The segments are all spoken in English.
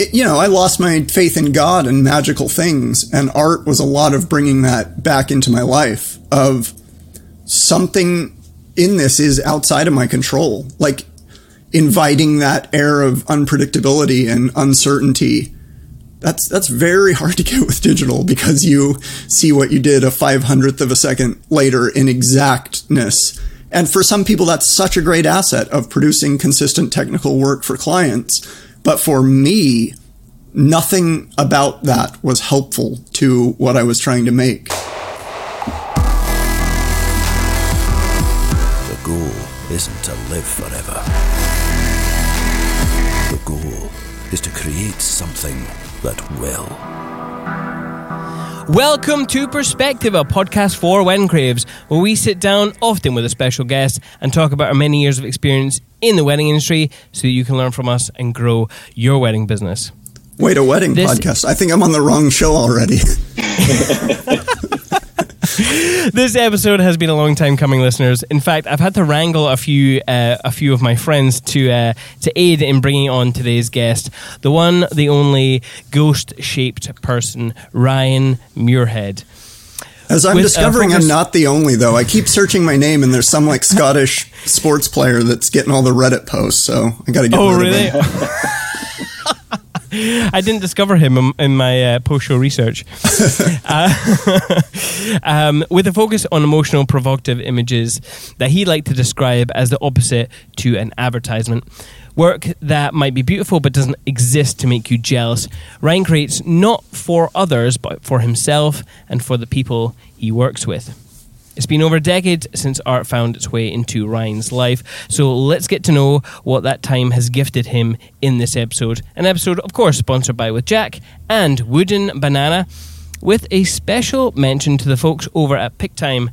it, you know, I lost my faith in God and magical things, and art was a lot of bringing that back into my life. Of something in this is outside of my control, like inviting that air of unpredictability and uncertainty. That's that's very hard to get with digital because you see what you did a five hundredth of a second later in exactness. And for some people, that's such a great asset of producing consistent technical work for clients but for me, nothing about that was helpful to what I was trying to make. The goal isn't to live forever. The goal is to create something that will. Welcome to Perspective, a podcast for wedding craves, where we sit down, often with a special guest, and talk about our many years of experience in the wedding industry so you can learn from us and grow your wedding business. Wait, a wedding this podcast? I think I'm on the wrong show already. this episode has been a long time coming, listeners. In fact, I've had to wrangle a few uh, a few of my friends to uh, to aid in bringing on today's guest, the one, the only ghost shaped person, Ryan Muirhead. As I'm With, uh, discovering, uh, I'm not the only though. I keep searching my name, and there's some like Scottish sports player that's getting all the Reddit posts. So I got to get. Oh, rid really? Of. I didn't discover him in, in my uh, post show research. uh, um, with a focus on emotional, provocative images that he liked to describe as the opposite to an advertisement. Work that might be beautiful but doesn't exist to make you jealous. Ryan creates not for others, but for himself and for the people he works with. It's been over a decade since art found its way into Ryan's life, so let's get to know what that time has gifted him in this episode. An episode, of course, sponsored by With Jack and Wooden Banana, with a special mention to the folks over at Pic-Time.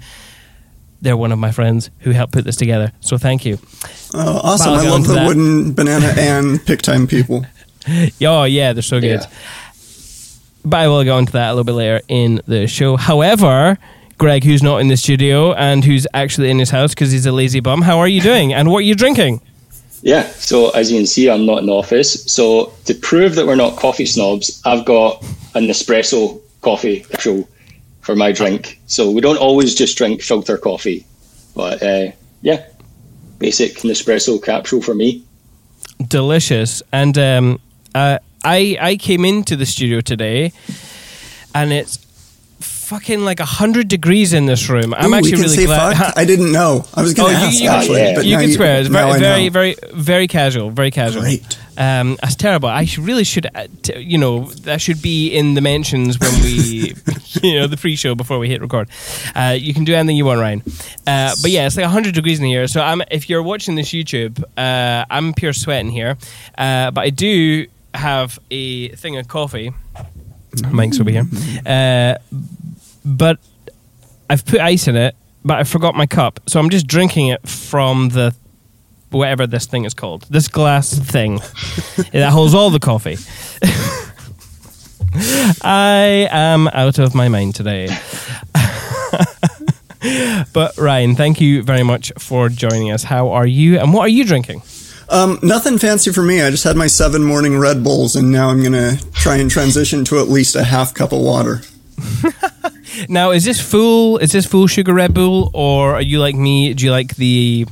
They're one of my friends who helped put this together, so thank you. Oh, awesome. I love the that. Wooden Banana and Pic-Time people. oh, yeah, they're so good. Yeah. But I will go into that a little bit later in the show. However, Greg, who's not in the studio and who's actually in his house because he's a lazy bum. How are you doing? And what are you drinking? Yeah, so as you can see, I'm not in the office. So to prove that we're not coffee snobs, I've got an espresso coffee actual for my drink. So we don't always just drink filter coffee, but uh, yeah, basic Nespresso capsule for me. Delicious. And um, uh, I I came into the studio today, and it's fucking like hundred degrees in this room. I'm Ooh, actually really glad. Fuck? I didn't know. I was going to oh, ask. You, you, actually, yeah. but you can swear. It's very, very, very, very casual. Very casual. Great. Um, that's terrible. I should, really should, uh, t- you know, that should be in the mentions when we, you know, the pre-show before we hit record. Uh, you can do anything you want, Ryan. Uh, but yeah, it's like 100 degrees in here. So I'm, if you're watching this YouTube, uh, I'm pure sweating here. Uh, but I do have a thing of coffee. Mike's over here. Uh, but I've put ice in it, but I forgot my cup, so I'm just drinking it from the whatever this thing is called, this glass thing that holds all the coffee. I am out of my mind today. but Ryan, thank you very much for joining us. How are you, and what are you drinking? Um, nothing fancy for me. I just had my seven morning Red Bulls, and now I'm to try and transition to at least a half cup of water. now, is this full? Is this full sugar Red Bull, or are you like me? Do you like the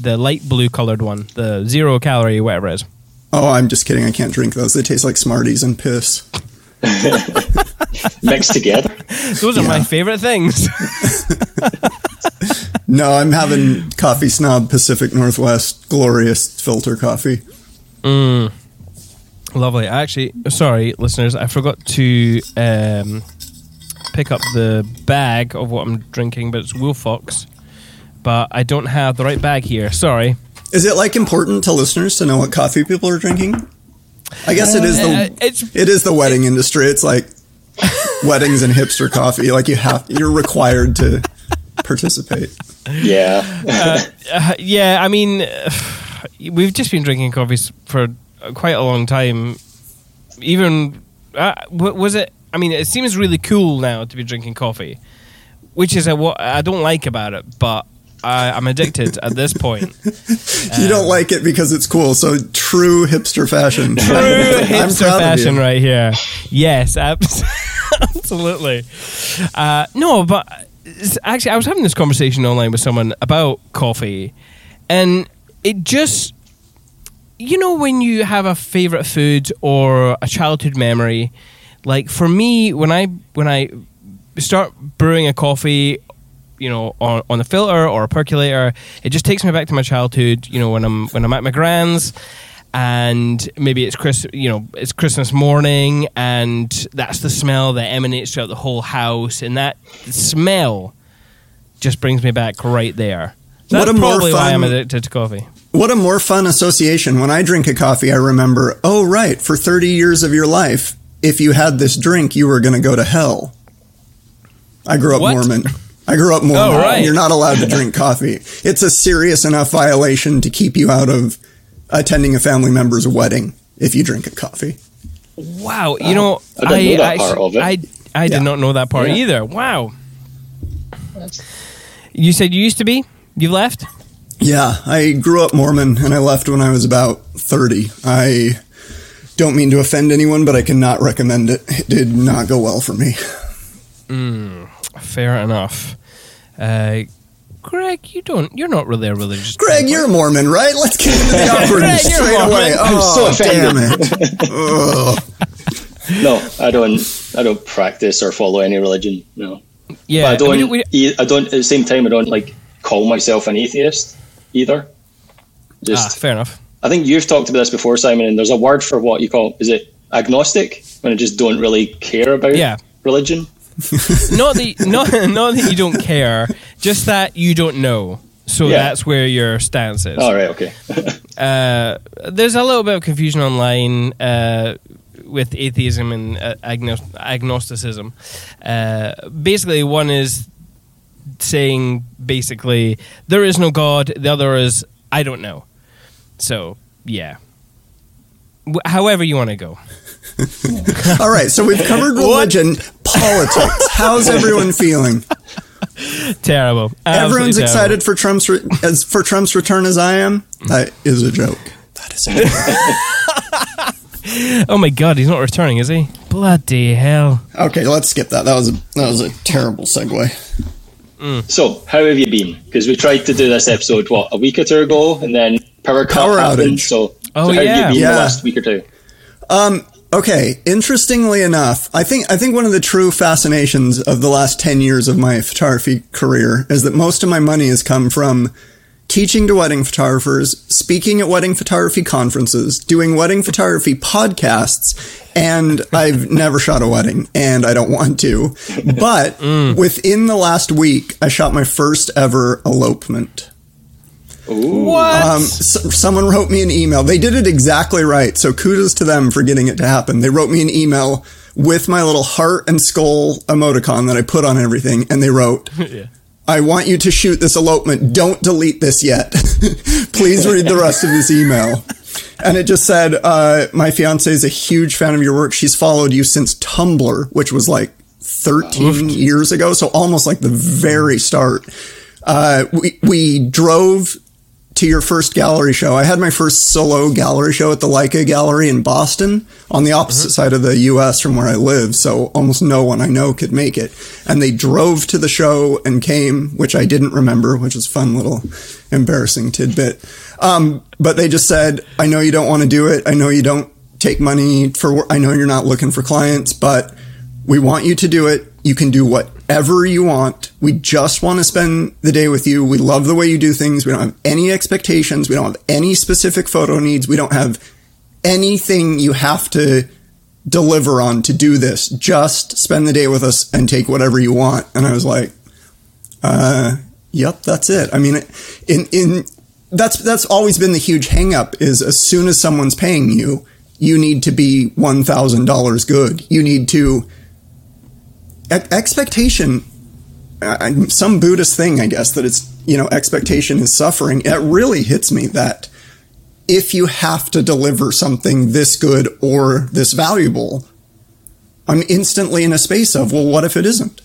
the light blue colored one, the zero calorie, whatever it is? Oh, I'm just kidding. I can't drink those. They taste like Smarties and piss. Mixed together. Those are yeah. my favorite things. no, I'm having Coffee Snob Pacific Northwest glorious filter coffee. Mm. Lovely. Actually, sorry, listeners, I forgot to um, pick up the bag of what I'm drinking, but it's Wolfox. But I don't have the right bag here. Sorry. Is it like important to listeners to know what coffee people are drinking? I guess it is the uh, it's, it is the wedding industry. It's like weddings and hipster coffee. Like you have you're required to participate. Yeah. uh, uh, yeah. I mean, we've just been drinking coffees for quite a long time. Even uh, was it I mean, it seems really cool now to be drinking coffee, which is a, what I don't like about it. But I, I'm addicted at this point. you don't like it because it's cool. So true hipster fashion. True hipster fashion right here. Yes, absolutely. Uh, no, but actually, I was having this conversation online with someone about coffee, and it just, you know, when you have a favorite food or a childhood memory, like for me, when I when I start brewing a coffee you know on, on a filter or a percolator it just takes me back to my childhood you know when i'm when i'm at my grand's and maybe it's Chris, you know, it's Christmas morning, and that's the smell that emanates throughout the whole house, and that smell just brings me back right there. So What that's a more probably why I'm fun- addicted to coffee. What a more fun association. When I drink a coffee, I remember, oh, right, for 30 years of your life, if you had this drink, you were going to go to hell. I grew up What? Mormon. I grew up Mormon. Oh, right. You're not allowed to drink coffee. It's a serious enough violation to keep you out of attending a family member's wedding if you drink a coffee. Wow, you know, I didn't know that part. I I Yeah. did not know that part Yeah. either. Wow. You said you used to be. You've left. Yeah, I grew up Mormon and I left when I was about 30. I don't mean to offend anyone, but I cannot recommend it. It did not go well for me. Fair enough. Uh, Greg, you don't. You're not really a religious. Greg, person. you're a Mormon, right? Let's get into the awkwardness Greg, straight Mormon. away. I'm Oh, so damn it. No, I don't. I don't practice or follow any religion. No, Yeah, but I don't. we- we- e- I don't. At the same time, I don't like call myself an atheist either. ah, Just, fair enough. I think you've talked about this before, Simon. And there's a word for what you call is it agnostic when I just don't really care about Yeah. religion. not that not not that you don't care, just that you don't know. So Yeah. that's where your stance is. All right, okay. Uh, there's a little bit of confusion online uh, with atheism and uh, agnos- agnosticism. Uh, basically, one is saying basically there is no God. The other is I don't know. So yeah. W- however you want to go. All right, so we've covered religion, politics. How's everyone feeling? Terrible. Absolutely Everyone's terrible. excited for Trump's re- as for Trump's return as I am. That is a joke. That is a joke. Oh my god, he's not returning, is he? Bloody hell. Okay, let's skip that. That was a that was a terrible segue. Mm. So, how have you been? Because we tried to do this episode what a week or two ago, and then power cut Power happened. outage. So, Oh, so how yeah. have you been Yeah. the last week or two? Um, okay, interestingly enough, I think I think one of the true fascinations of the last 10 years of my photography career is that most of my money has come from teaching to wedding photographers, speaking at wedding photography conferences, doing wedding photography podcasts, and I've never shot a wedding and I don't want to. But within the last week, I shot my first ever elopement. What? Um, s- someone wrote me an email. They did it exactly right. So kudos to them for getting it to happen. They wrote me an email with my little heart and skull emoticon that I put on everything. And they wrote, I want you to shoot this elopement. Don't delete this yet. Please read the rest of this email. And it just said, uh, my fiance is a huge fan of your work. She's followed you since Tumblr, which was like 13 years ago. So almost like the very start. Uh, we, we drove to your first gallery show. I had my first solo gallery show at the Leica Gallery in Boston on the opposite side of the US from where I live. So almost no one I know could make it. And they drove to the show and came, which I didn't remember, which is a fun little embarrassing tidbit. Um, but they just said, I know you don't want to do it. I know you don't take money for, I know you're not looking for clients, but we want you to do it. You can do whatever you want. We just want to spend the day with you. We love the way you do things. We don't have any expectations. We don't have any specific photo needs. We don't have anything you have to deliver on to do this. Just spend the day with us and take whatever you want. And I was like, uh, yep, that's it. I mean, in, in, that's, that's always been the huge hang up is as soon as someone's paying you, you need to be $1,000 good. You need to, expectation, some Buddhist thing, I guess, that it's, you know, expectation is suffering. It really hits me that if you have to deliver something this good or this valuable, I'm instantly in a space of, well, what if it isn't?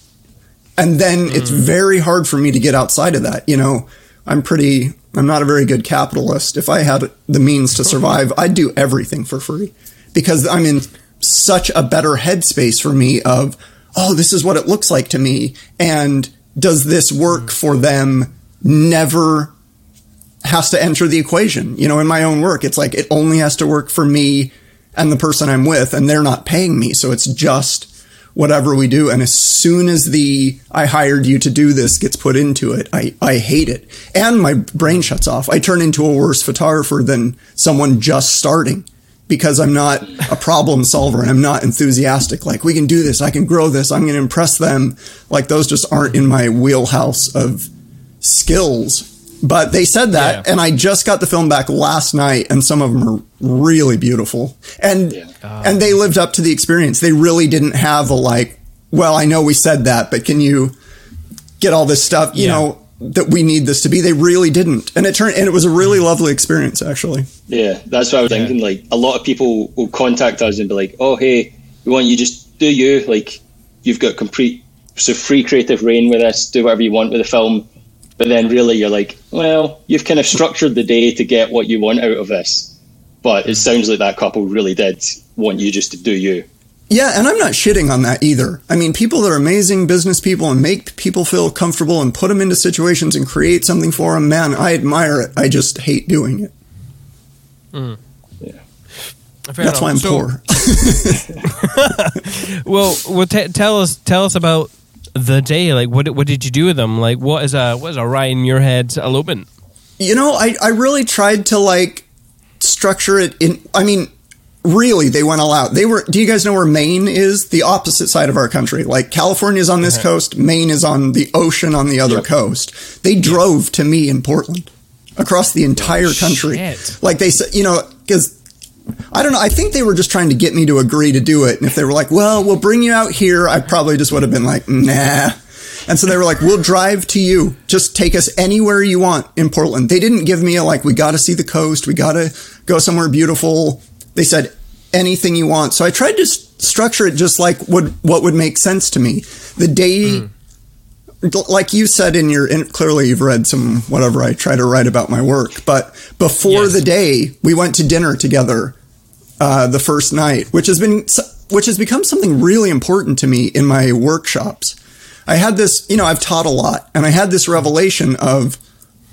And then it's mm. very hard for me to get outside of that. You know, I'm pretty. I'm not a very good capitalist. If I had the means to survive, I'd do everything for free because I'm in such a better headspace for me of, oh, this is what it looks like to me. And does this work for them? Never has to enter the equation. You know, in my own work, it's like it only has to work for me and the person I'm with, and they're not paying me. So it's just whatever we do. And as soon as the I hired you to do this gets put into it, I, I hate it. And my brain shuts off. I turn into a worse photographer than someone just starting because I'm not a problem solver and I'm not enthusiastic. Like, we can do this. I can grow this. I'm going to impress them. Like, those just aren't in my wheelhouse of skills. But they said that, Yeah. and I just got the film back last night, and some of them are really beautiful, and and they lived up to the experience. They really didn't have a like, well, I know we said that, but can you get all this stuff, you Yeah. know, that we need this to be? They really didn't, and it turned, and it was a really mm. lovely experience, actually. Yeah, that's what I was thinking. Like a lot of people will contact us and be like, "Oh, hey, we want you just do you. Like you've got complete so free creative reign with this. Do whatever you want with the film." But then really, you're like, "Well, you've kind of structured the day to get what you want out of this." But it mm. sounds like that couple really did want you just to do you. Yeah, and I'm not shitting on that either. I mean, people that are amazing business people and make people feel comfortable and put them into situations and create something for them, man, I admire it. I just hate doing it. Mm. Fair That's enough. why I'm So- poor. Well, well, t- tell us, tell us about the day. Like, what what did you do with them? Like, what is a what is a Ryan Muirhead elopement? You know, I, I really tried to like structure it in. I mean, really, they went all out. They were. Do you guys know where Maine is? The opposite side of our country. Like California is on this uh-huh. coast, Maine is on the ocean on the other coast. They drove to me in Portland across the entire oh, country. shit. Like they said, you know, because. I don't know. I think they were just trying to get me to agree to do it. And if they were like, well, we'll bring you out here, I probably just would have been like, nah. And so they were like, we'll drive to you. Just take us anywhere you want in Portland. They didn't give me a like, we got to see the coast. We got to go somewhere beautiful. They said anything you want. So I tried to s- structure it just like would, what would make sense to me. The day, like you said in your, in, clearly you've read some, whatever I try to write about my work, but before Yes. the day, we went to dinner together uh, the first night, which has been which has become something really important to me in my workshops. I had this, you know, I've taught a lot, and I had this revelation of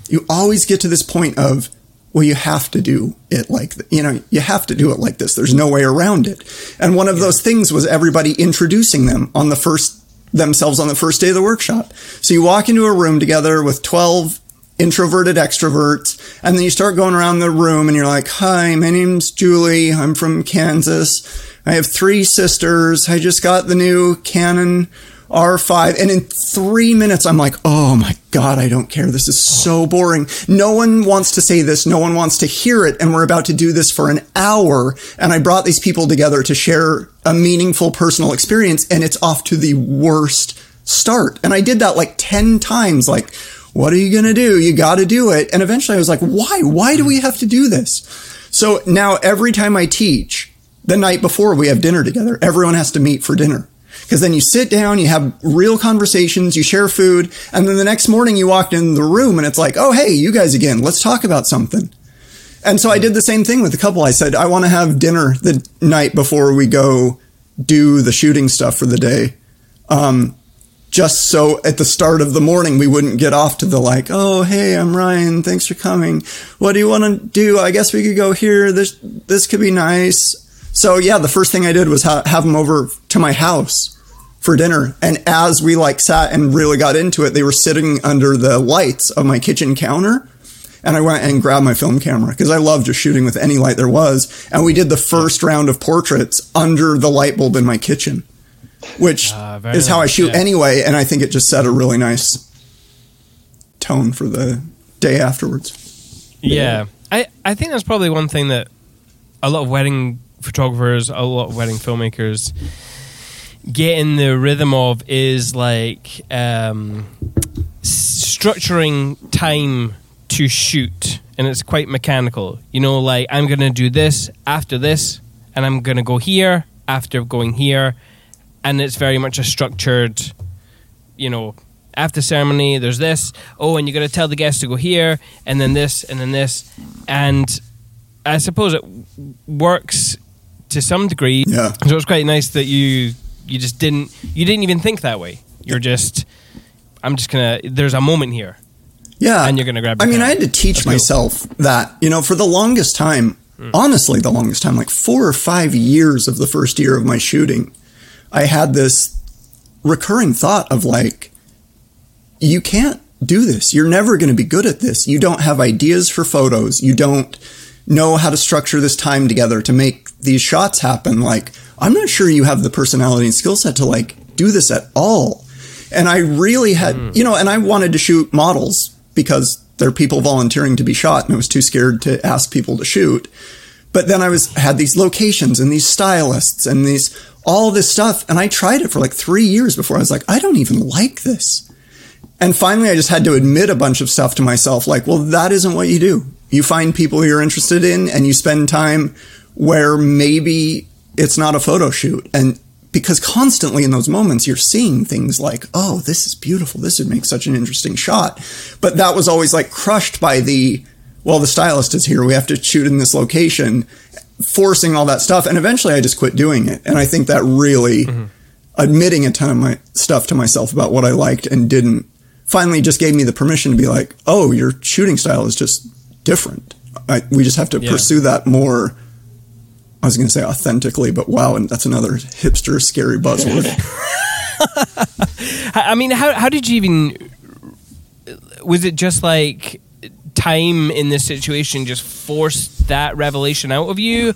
you always get to this point of well, you have to do it like th- you know, you have to do it like this. There's no way around it. And one of those things was everybody introducing them on the first themselves on the first day of the workshop. So you walk into a room together with 12 introverted extroverts, and then you start going around the room and you're like, Hi, my name's Julie. I'm from Kansas. I have three sisters. I just got the new Canon R5. And in three minutes, I'm like, Oh my God, I don't care. This is so boring. No one wants to say this. No one wants to hear it. And we're about to do this for an hour. And I brought these people together to share a meaningful personal experience, and it's off to the worst start. And I did that like 10 times. Like, what are you going to do? You got to do it. And eventually I was like, why? Why do we have to do this? So now every time I teach, the night before we have dinner together, everyone has to meet for dinner. Because then you sit down, you have real conversations, you share food, and then the next morning you walk in the room and it's like, oh, hey, you guys again, let's talk about something. And so I did the same thing with the couple. I said, I want to have dinner the night before we go do the shooting stuff for the day. Um, just so at the start of the morning we wouldn't get off to the like, oh hey, I'm Ryan, thanks for coming. What do you want to do? I guess we could go here. This this could be nice. So yeah, the first thing I did was ha- have them over to my house for dinner. And as we like sat and really got into it, they were sitting under the lights of my kitchen counter. And I went and grabbed my film camera because I love just shooting with any light there was. And we did the first round of portraits under the light bulb in my kitchen, which ah, very is how I shoot yeah. anyway. And I think it just set a really nice tone for the day afterwards. Yeah, I I think that's probably one thing that a lot of wedding photographers, a lot of wedding filmmakers get in the rhythm of is like um, s- structuring time to shoot, and it's quite mechanical. You know, like I'm going to do this after this, and I'm going to go here after going here, and it's very much a structured, you know, after ceremony, there's this. Oh, and you're gonna tell the guests to go here, and then this, and then this, and I suppose it works to some degree. Yeah. So it's quite nice that you you just didn't you didn't even think that way. You're just I'm just gonna. There's a moment here. Yeah. And you're gonna grab I mean, I had to teach myself that, you know, for the longest time, hmm. honestly, the longest time, like four or five years of the first year of my shooting, I had this recurring thought of like, you can't do this. You're never going to be good at this. You don't have ideas for photos. You don't know how to structure this time together to make these shots happen. Like, I'm not sure you have the personality and skill set to like do this at all. And I really had, hmm. you know, and I wanted to shoot models because there are people volunteering to be shot and I was too scared to ask people to shoot. But then I was had these locations and these stylists and these all this stuff and I tried it for like 3 years before I was like I don't even like this. And finally I just had to admit a bunch of stuff to myself like well that isn't what you do. You find people you're interested in and you spend time where maybe it's not a photo shoot. And because constantly in those moments you're seeing things like oh this is beautiful. This would make such an interesting shot. But that was always like crushed by the well the stylist is here. We have to shoot in this location. Forcing all that stuff. And eventually i just quit doing it. And i think that really mm-hmm. admitting a ton of my stuff to myself about what i liked and didn't finally just gave me the permission to be like oh your shooting style is just different I, we just have to Yeah. pursue that more I was going to say authentically, but wow, and that's another hipster scary buzzword. I I mean, how how did you even? Was it just like time in this situation just forced that revelation out of you,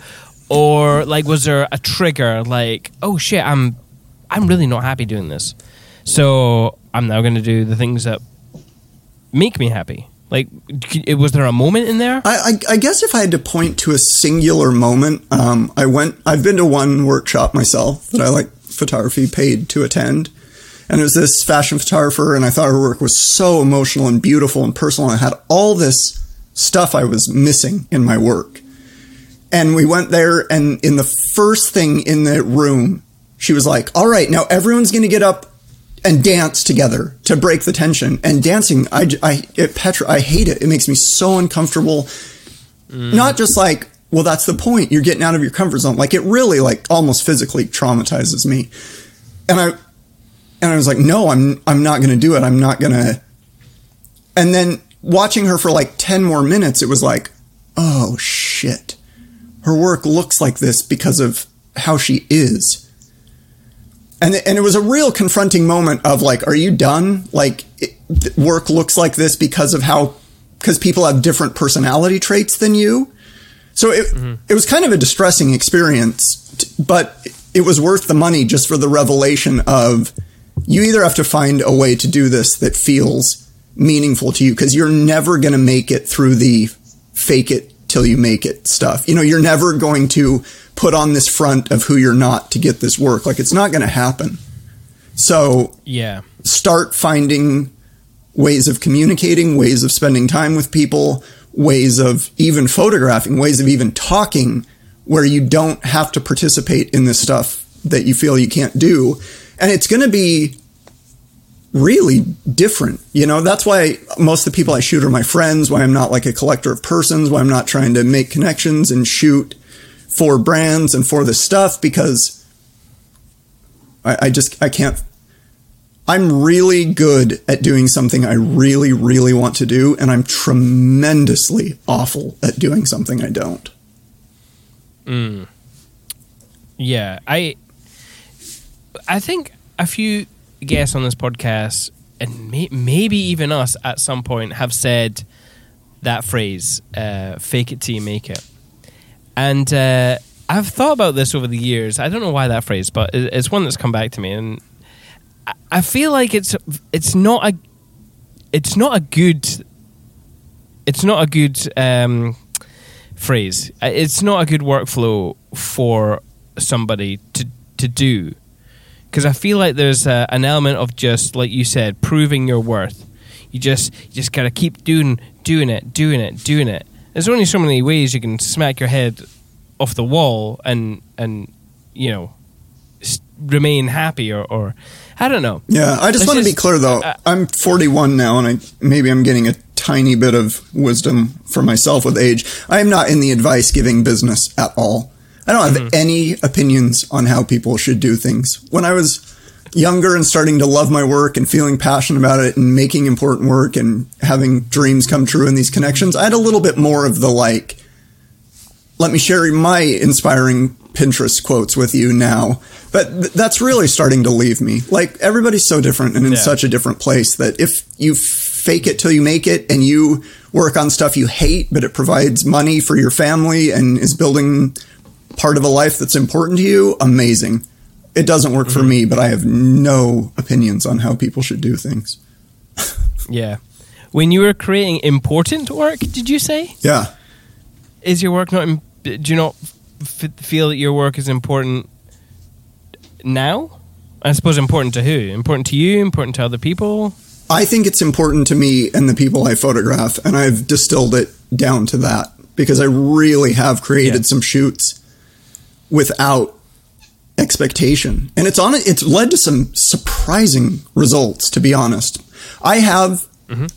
or like was there a trigger? Like, oh shit, I'm I'm really not happy doing this, so I'm now going to do the things that make me happy. Like, was there a moment in there? I, I, I guess if I had to point to a singular moment, um, I went. I've been to one workshop myself that I like photography paid to attend, and it was this fashion photographer, and I thought her work was so emotional and beautiful and personal. And I had all this stuff I was missing in my work, and we went there, and in the first thing in the room, she was like, "All right, now everyone's going to get up." And dance together to break the tension. And dancing, I, I, it petri- I hate it. It makes me so uncomfortable. Mm. Not just like, well, that's the point. You're getting out of your comfort zone. Like it really, like almost physically traumatizes me. And I, and I was like, no, I'm, I'm not going to do it. I'm not going to. And then watching her for like 10 more minutes, it was like, oh shit. Her work looks like this because of how she is and and it was a real confronting moment of like, are you done? Like, it, work looks like this because of how because people have different personality traits than you. So it mm-hmm. it was kind of a distressing experience, t- but it was worth the money just for the revelation of you either have to find a way to do this that feels meaningful to you because you're never going to make it through the fake it till you make it stuff. You know, you're never going to put on this front of who you're not to get this work. Like it's not going to happen. So Yeah. start finding ways of communicating, ways of spending time with people, ways of even photographing, ways of even talking where you don't have to participate in this stuff that you feel you can't do. And it's going to be really different. You know, that's why most of the people I shoot are my friends, why I'm not like a collector of persons, why I'm not trying to make connections and shoot for brands and for this stuff because I, I just I can't I'm really good at doing something I really, really want to do, and I'm tremendously awful at doing something I don't. Mm. Yeah, I I think a few guests on this podcast, and may, maybe even us at some point, have said that phrase, uh, "fake it till you make it," and uh, I've thought about this over the years. I don't know why that phrase, but it's one that's come back to me, and I- feel like it's it's not a it's not a good it's not a good um, phrase. It's not a good workflow for somebody to to do because I feel like there's a, an element of just like you said, proving your worth. You just you just gotta keep doing doing it, doing it, doing it. There's only so many ways you can smack your head off the wall and and you know remain happy or, or I don't know. Yeah, I just Let's want to be clear though. uh, I'm 41 now, and I maybe I'm getting a tiny bit of wisdom for myself with age. I am not in the advice giving business at all. I don't have Mm-hmm. any opinions on how people should do things. When I was younger and starting to love my work and feeling passionate about it and making important work and having dreams come true in these connections, I had a little bit more of the like, let me share my inspiring Pinterest quotes with you now. But th- that's really starting to leave me. Like everybody's so different and in Yeah. such a different place that if you fake it till you make it and you work on stuff you hate, but it provides money for your family and is building part of a life that's important to you, amazing. It doesn't work for mm-hmm. me, but I have no opinions on how people should do things. Yeah. When you were creating important work, did you say? Yeah. Is your work not? Do you not f- feel that your work is important now? I suppose important to who? Important to you? Important to other people? I think it's important to me and the people I photograph, and I've distilled it down to that because I really have created Yeah. some shoots without expectation, and it's on. It's led to some surprising results. To be honest, I have mm-hmm.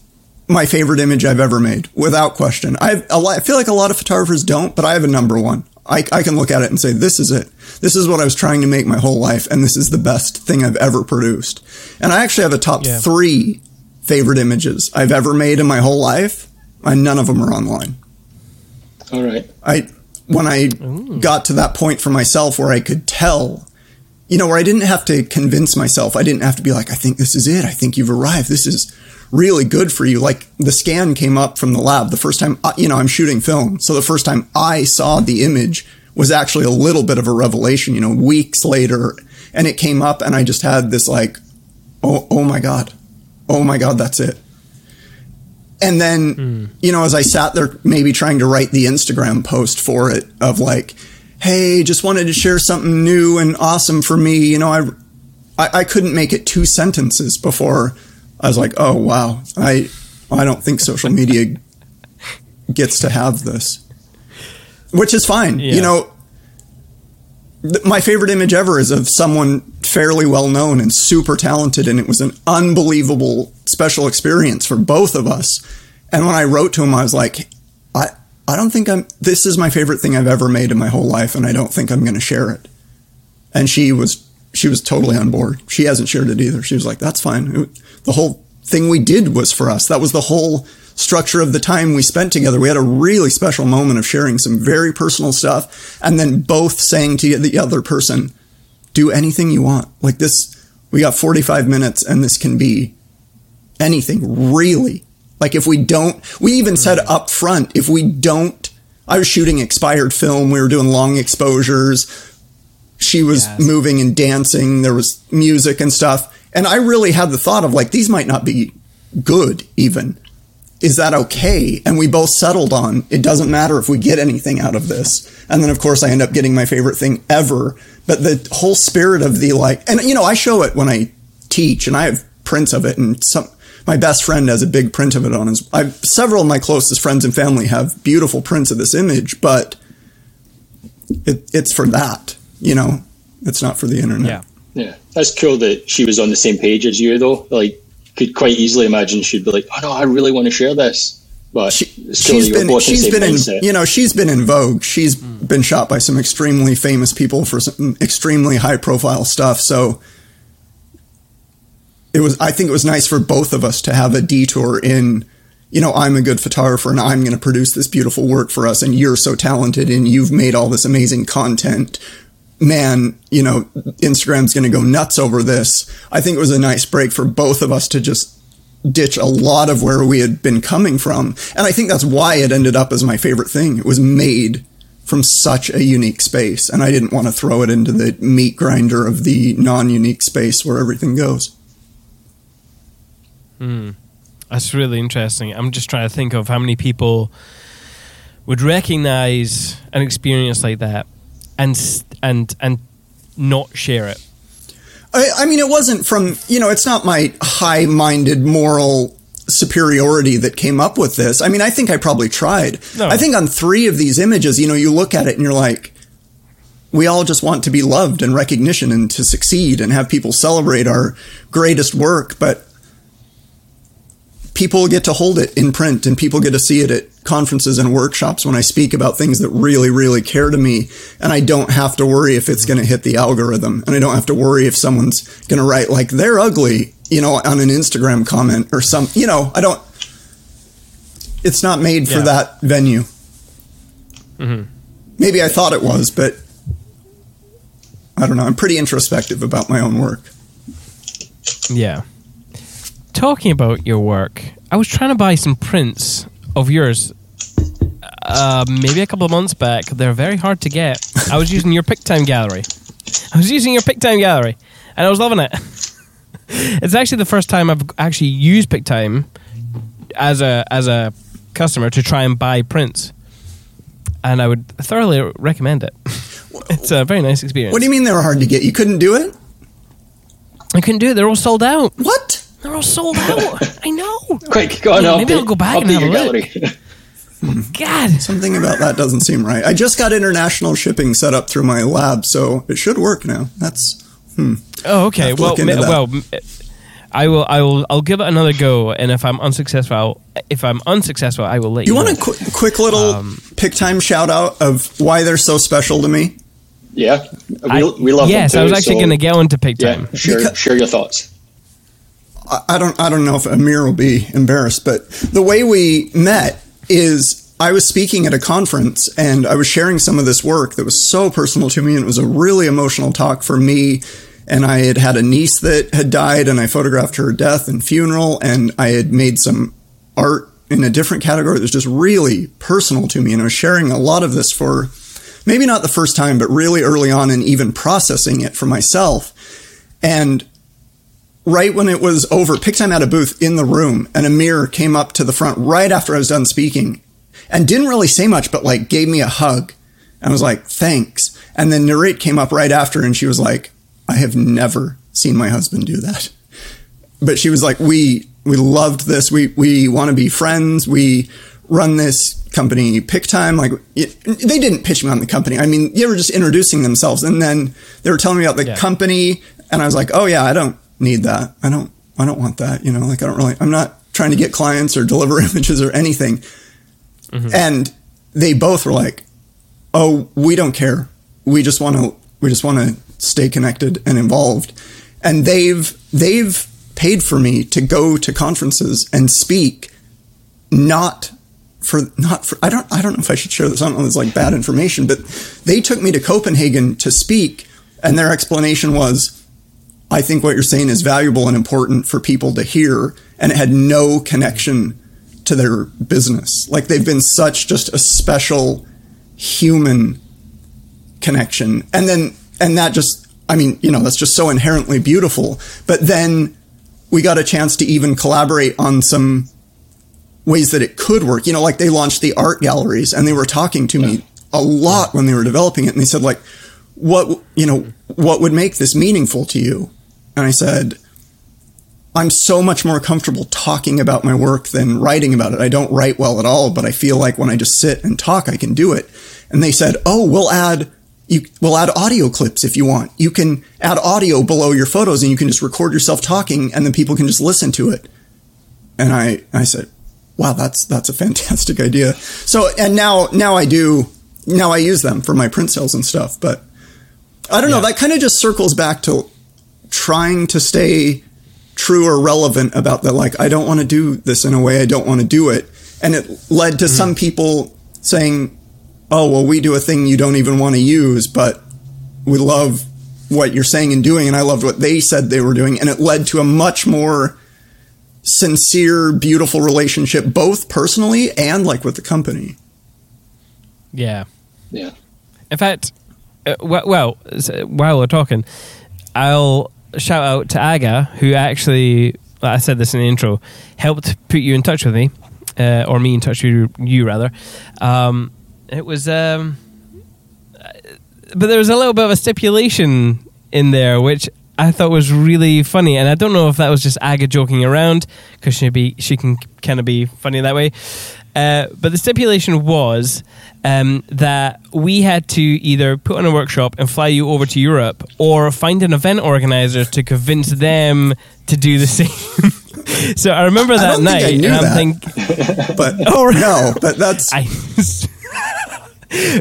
my favorite image I've ever made, without question. I've a lot, I feel like a lot of photographers don't, but I have a number one. I, I can look at it and say, this is it. This is what I was trying to make my whole life, and this is the best thing I've ever produced. And I actually have a top Yeah. three favorite images I've ever made in my whole life, and none of them are online. All right. I when I got to that point for myself where I could tell, you know, where I didn't have to convince myself. I didn't have to be like, I think this is it. I think you've arrived. This is really good for you. Like the scan came up from the lab the first time, I- you know, I'm shooting film. So the first time I saw the image was actually a little bit of a revelation, you know, weeks later. And it came up and I just had this like, oh, oh my God. Oh my God, that's it. And then, hmm. you know, as I sat there, maybe trying to write the Instagram post for it of like, hey, just wanted to share something new and awesome for me. You know, I, I, I couldn't make it two sentences before I was like, oh, wow, I, I don't think social media gets to have this, which is fine. Yeah. You know, my favorite image ever is of someone fairly well known and super talented, and it was an unbelievable special experience for both of us. And when I wrote to him, I was like, I, I don't think I'm, this is my favorite thing I've ever made in my whole life, and I don't think I'm going to share it. And she was, she was totally on board. She hasn't shared it either. She was like, that's fine. It- the whole thing we did was for us. That was the whole structure of the time we spent together. We had a really special moment of sharing some very personal stuff and then both saying to the other person, do anything you want. Like this, we got 45 minutes and this can be anything really. Like if we don't, we even hmm. said up front, if we don't, I was shooting expired film. We were doing long exposures. She was Yes. moving and dancing. There was music and stuff. And I really had the thought of like, these might not be good even. Is that okay? And we both settled on it doesn't matter if we get anything out of this. And then, of course, I end up getting my favorite thing ever. But the whole spirit of the like, and you know, I show it when I teach and I have prints of it and some, my best friend has a big print of it on his, I've, several of my closest friends and family have beautiful prints of this image, but it, it's for that, you know, it's not for the internet. Yeah. Yeah, that's cool that she was on the same page as you, though. Like, could quite easily imagine she'd be like, "Oh no, I really want to share this." But She, it's cool that she's you're been both in the she's been in you know she's been in vogue. She's been shot by some extremely famous people for some mm, extremely high profile stuff. So it was I think it was nice for both of us to have a detour in you know I'm a good photographer and I'm going to produce this beautiful work for us and you're so talented and you've made all this amazing content. Man, you know, Instagram's going to go nuts over this. I think it was a nice break for both of us to just ditch a lot of where we had been coming from. And I think that's why it ended up as my favorite thing. It was made from such a unique space. And I didn't want to throw it into the meat grinder of the non unique space where everything goes. Hmm. That's really interesting. I'm just trying to think of how many people would recognize an experience like that and and and not share it. I, I mean, it wasn't from, you know, it's not my high minded moral superiority that came up with this. I mean, I think I probably tried. No. I think on three of these images, you know, you look at it and you're like, we all just want to be loved and recognition and to succeed and have people celebrate our greatest work, but people get to hold it in print and people get to see it at conferences and workshops when I speak about things that really, really care to me. And I don't have to worry if it's going to hit the algorithm. And I don't have to worry if someone's going to write like they're ugly, you know, on an Instagram comment or some, you know, I don't, it's not made for Yeah. that venue. Mm-hmm. Maybe I thought it was, but I don't know. I'm pretty introspective about my own work. Yeah. Talking about your work, I was trying to buy some prints of yours. Uh, maybe a couple of months back. They're very hard to get. I was using your Pic-Time gallery. I was using your Pic-Time gallery, and I was loving it. it's actually the first time I've actually used Pic-Time as a as a customer to try and buy prints, and I would thoroughly recommend it. It's a very nice experience. What do you mean they were hard to get? You couldn't do it? I couldn't do it. They're all sold out. What? They're all sold out. I know. Quick, go on. Yeah, maybe update- I'll go back and update have a your look. God. Something about that doesn't seem right. I just got international shipping set up through my lab, so it should work now. That's Oh, okay. Well, look ma- well, m- I will. I will. I'll give it another go, and if I'm unsuccessful, I'll, if I'm unsuccessful, I will let you. You want know. a qu- quick little Um, Pic-Time shout out of why they're so special to me? Yeah, we, I- we love them. Yes, them I was actually so- going to go into to pick Yeah, time. share, share your thoughts. I- don't I don't know if Amir will be embarrassed, but the way we met is I was speaking at a conference and I was sharing some of this work that was so personal to me and it was a really emotional talk for me. And I had had a niece that had died and I photographed her death and funeral and I had made some art in a different category that was just really personal to me. And I was sharing a lot of this for maybe not the first time but really early on and even processing it for myself. And right when it was over, Pic-Time had a booth in the room, and Amir came up to the front right after I was done speaking and didn't really say much, but like gave me a hug. I was like, thanks. And then Narit came up right after and she was like, I have never seen my husband do that. But she was like, we, we loved this. We, we want to be friends. We run this company Pic-Time. Like it, they didn't pitch me on the company. I mean, they were just introducing themselves. And then they were telling me about the Yeah. company. And I was like, oh yeah, I don't need that. I don't, I don't want that. You know, like I don't really, I'm not trying to get clients or deliver images or anything. Mm-hmm. And they both were like, "Oh, we don't care. We just want to we just want to stay connected and involved." And they've they've paid for me to go to conferences and speak not for not for I don't I don't know if I should share this. I don't know if it's like bad information, but they took me to Copenhagen to speak and their explanation was I think what you're saying is valuable and important for people to hear and it had no connection to their business. Like they've been such just a special human connection. And then, and that just, I mean, you know, that's just so inherently beautiful. But then we got a chance to even collaborate on some ways that it could work. You know, like they launched the art galleries and they were talking to me a lot when they were developing it. And they said, like, what, you know, what would make this meaningful to you? And I said, I'm so much more comfortable talking about my work than writing about it. I don't write well at all, but I feel like when I just sit and talk, I can do it. And they said, "Oh, we'll add you we'll add audio clips if you want. You can add audio below your photos and you can just record yourself talking and then people can just listen to it." And I I said, "Wow, that's that's a fantastic idea." So, and now now I do now I use them for my print sales and stuff, but I don't know, that kind of just circles back to trying to stay true or relevant about that like i don't want to do this in a way i don't want to do it and it led to some people saying oh well we do a thing you don't even want to use but we love what you're saying and doing and i loved what they said they were doing and it led to a much more sincere beautiful relationship both personally and like with the company Yeah. Yeah. In fact, uh, w- well, while we're talking, I'll shout out to Aga, who actually, like I said this in the intro, helped put you in touch with me, uh, or me in touch with you, rather. Um, it was, um, but there was a little bit of a stipulation in there, which I thought was really funny, and I don't know if that was just Aga joking around because she be she can kind of be funny that way. Uh, but the stipulation was um, that we had to either put on a workshop and fly you over to Europe, or find an event organizer to convince them to do the same. so I remember I that I night, knew and I'm that. thinking, But Oh, no, but that's I.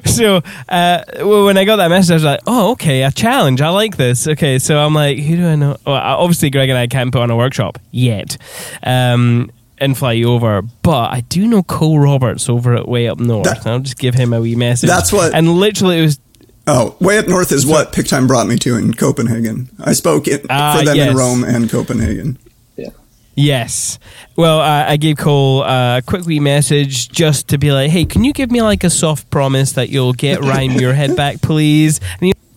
so uh, well, when I got that message, I was like, "Oh, okay, a challenge. I like this." Okay, so I'm like, "Who do I know?" Well, obviously, Greg and I can't put on a workshop yet, um, and fly you over. But I do know Cole Roberts over at Way Up North. That- I'll just give him a wee message. That's what- And literally, it was oh, way up north is what Pic-Time brought me to in Copenhagen. I spoke it Ah, for them yes. in Rome and Copenhagen. Yes. Well, uh, I gave Cole uh, a quick wee message just to be like, hey, can you give me like a soft promise that you'll get Ryan Muirhead back, please?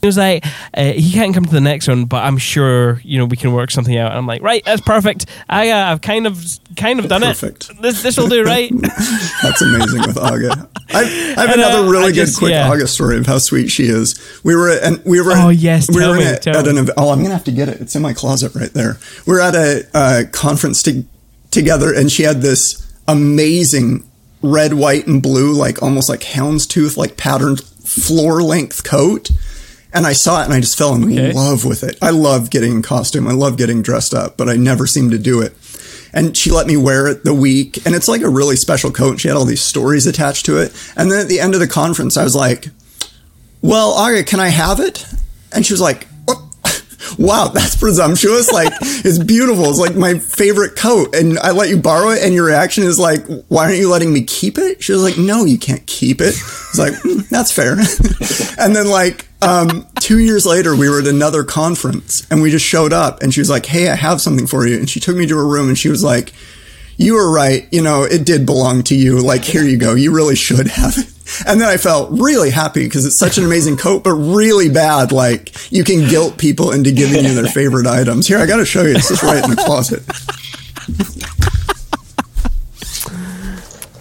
And he was like, uh, he can't come to the next one, but I'm sure you know we can work something out. I'm like, right, that's perfect. I, uh, I've kind of kind of done Perfect. it. This this will do, right? That's amazing with Aga. I, I have And, uh, another really I good just- quick yeah. Aga story of how sweet she is. We were and we were Oh, yes, we were me, at, at an Oh, I'm gonna have to get it. It's in my closet right there. We are at a, uh conference to, together, and she had this amazing red, white, and blue, like almost like houndstooth, like patterned floor length coat. And I saw it and I just fell in Okay. love with it. I love getting in costume. I love getting dressed up, but I never seem to do it. And she let me wear it the week. And it's like a really special coat. She had all these stories attached to it. And then at the end of the conference, I was like, well, Aria, can I have it? And she was like, "What? Wow, that's presumptuous. Like, it's beautiful. It's like my favorite coat. And I let you borrow it. And your reaction is like, why aren't you letting me keep it? She was like, no, you can't keep it. It's like, "Hmm, that's fair. and then like, um, two years later, we were at another conference and we just showed up and she was like, Hey, I have something for you. And she took me to her room and she was like, you were right. You know, it did belong to you. Like, here you go. You really should have it. And then I felt really happy because it's such an amazing coat, but really bad. Like, you can guilt people into giving you their favorite items. Here, I got to show you. It's just right in the closet.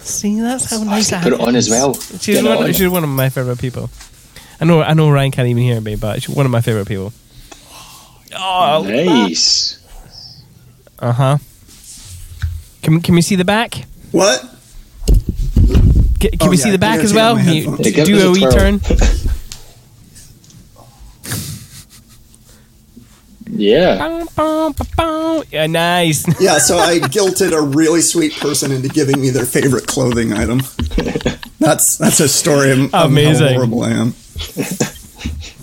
See, that's how nice I Put it on as well. She's one, on. she's one of my favorite people. I know. I know Ryan can't even hear me, but she's one of my favorite people. Oh, Nice. uh huh. Can Can we see the back? What? Can, can Oh, we yeah, see the back as well? my Can you headphones. d- Yeah, give do us a a wee twirl. turn. Yeah. Nice. Yeah, so I guilted a really sweet person into giving me their favorite clothing item. That's that's a story of, of Amazing. how horrible I am.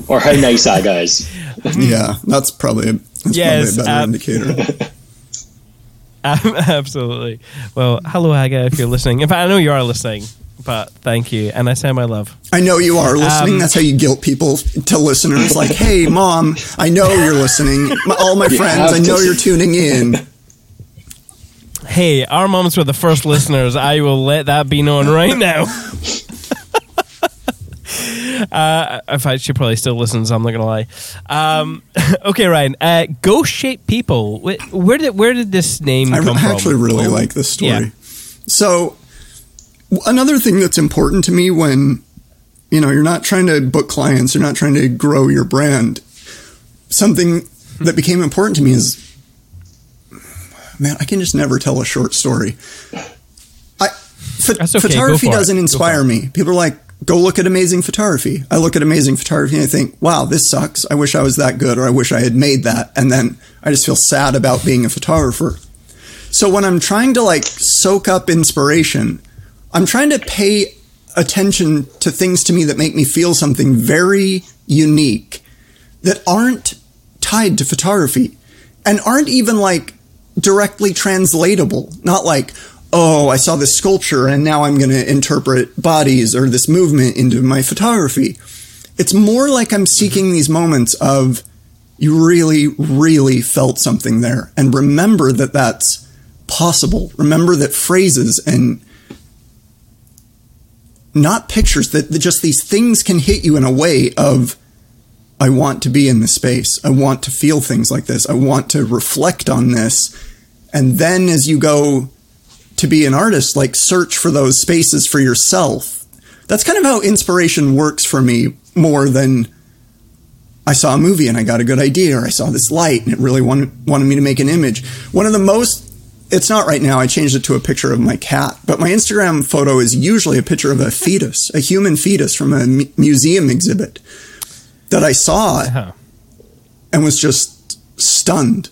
Or how nice I guys. Yeah, that's probably a, that's Yes, probably a better um, indicator. Absolutely. Well, hello, Aga, if you're listening. In fact, I know you are listening, but thank you, and I send my love. I know you are listening. Um, That's how you guilt people to listeners. Like, hey, mom, I know you're listening. My, all my friends, I know you're tuning in. Hey, our moms were the first listeners. I will let that be known right now. uh, in fact, she probably still listens. I'm not gonna lie. Um, okay, Ryan. Uh, Ghost shaped people. Where did where did this name I, come I from? actually really Oh, like this story. yeah. So, w- another thing that's important to me when you know you're not trying to book clients, you're not trying to grow your brand. Something that became important to me is, man, I can just never tell a short story. I ph- okay, photography doesn't inspire me. People are like, go look at amazing photography. I look at amazing photography and I think, wow, this sucks. I wish I was that good, or I wish I had made that. And then I just feel sad about being a photographer. So when I'm trying to like soak up inspiration, I'm trying to pay attention to things to me that make me feel something very unique that aren't tied to photography and aren't even like directly translatable. Not like, oh, I saw this sculpture and now I'm going to interpret bodies or this movement into my photography. It's more like I'm seeking these moments of you really, really felt something there and remember that that's possible. Remember that phrases and not pictures that that just these things can hit you in a way of I want to be in this space. I want to feel things like this. I want to reflect on this. And then as you go to be an artist, like search for those spaces for yourself. That's kind of how inspiration works for me more than I saw a movie and I got a good idea, or I saw this light and it really wanted, wanted me to make an image. One of the most it's not right now. I changed it to a picture of my cat, but my Instagram photo is usually a picture of a fetus, a human fetus from a museum exhibit that I saw Uh-huh. and was just stunned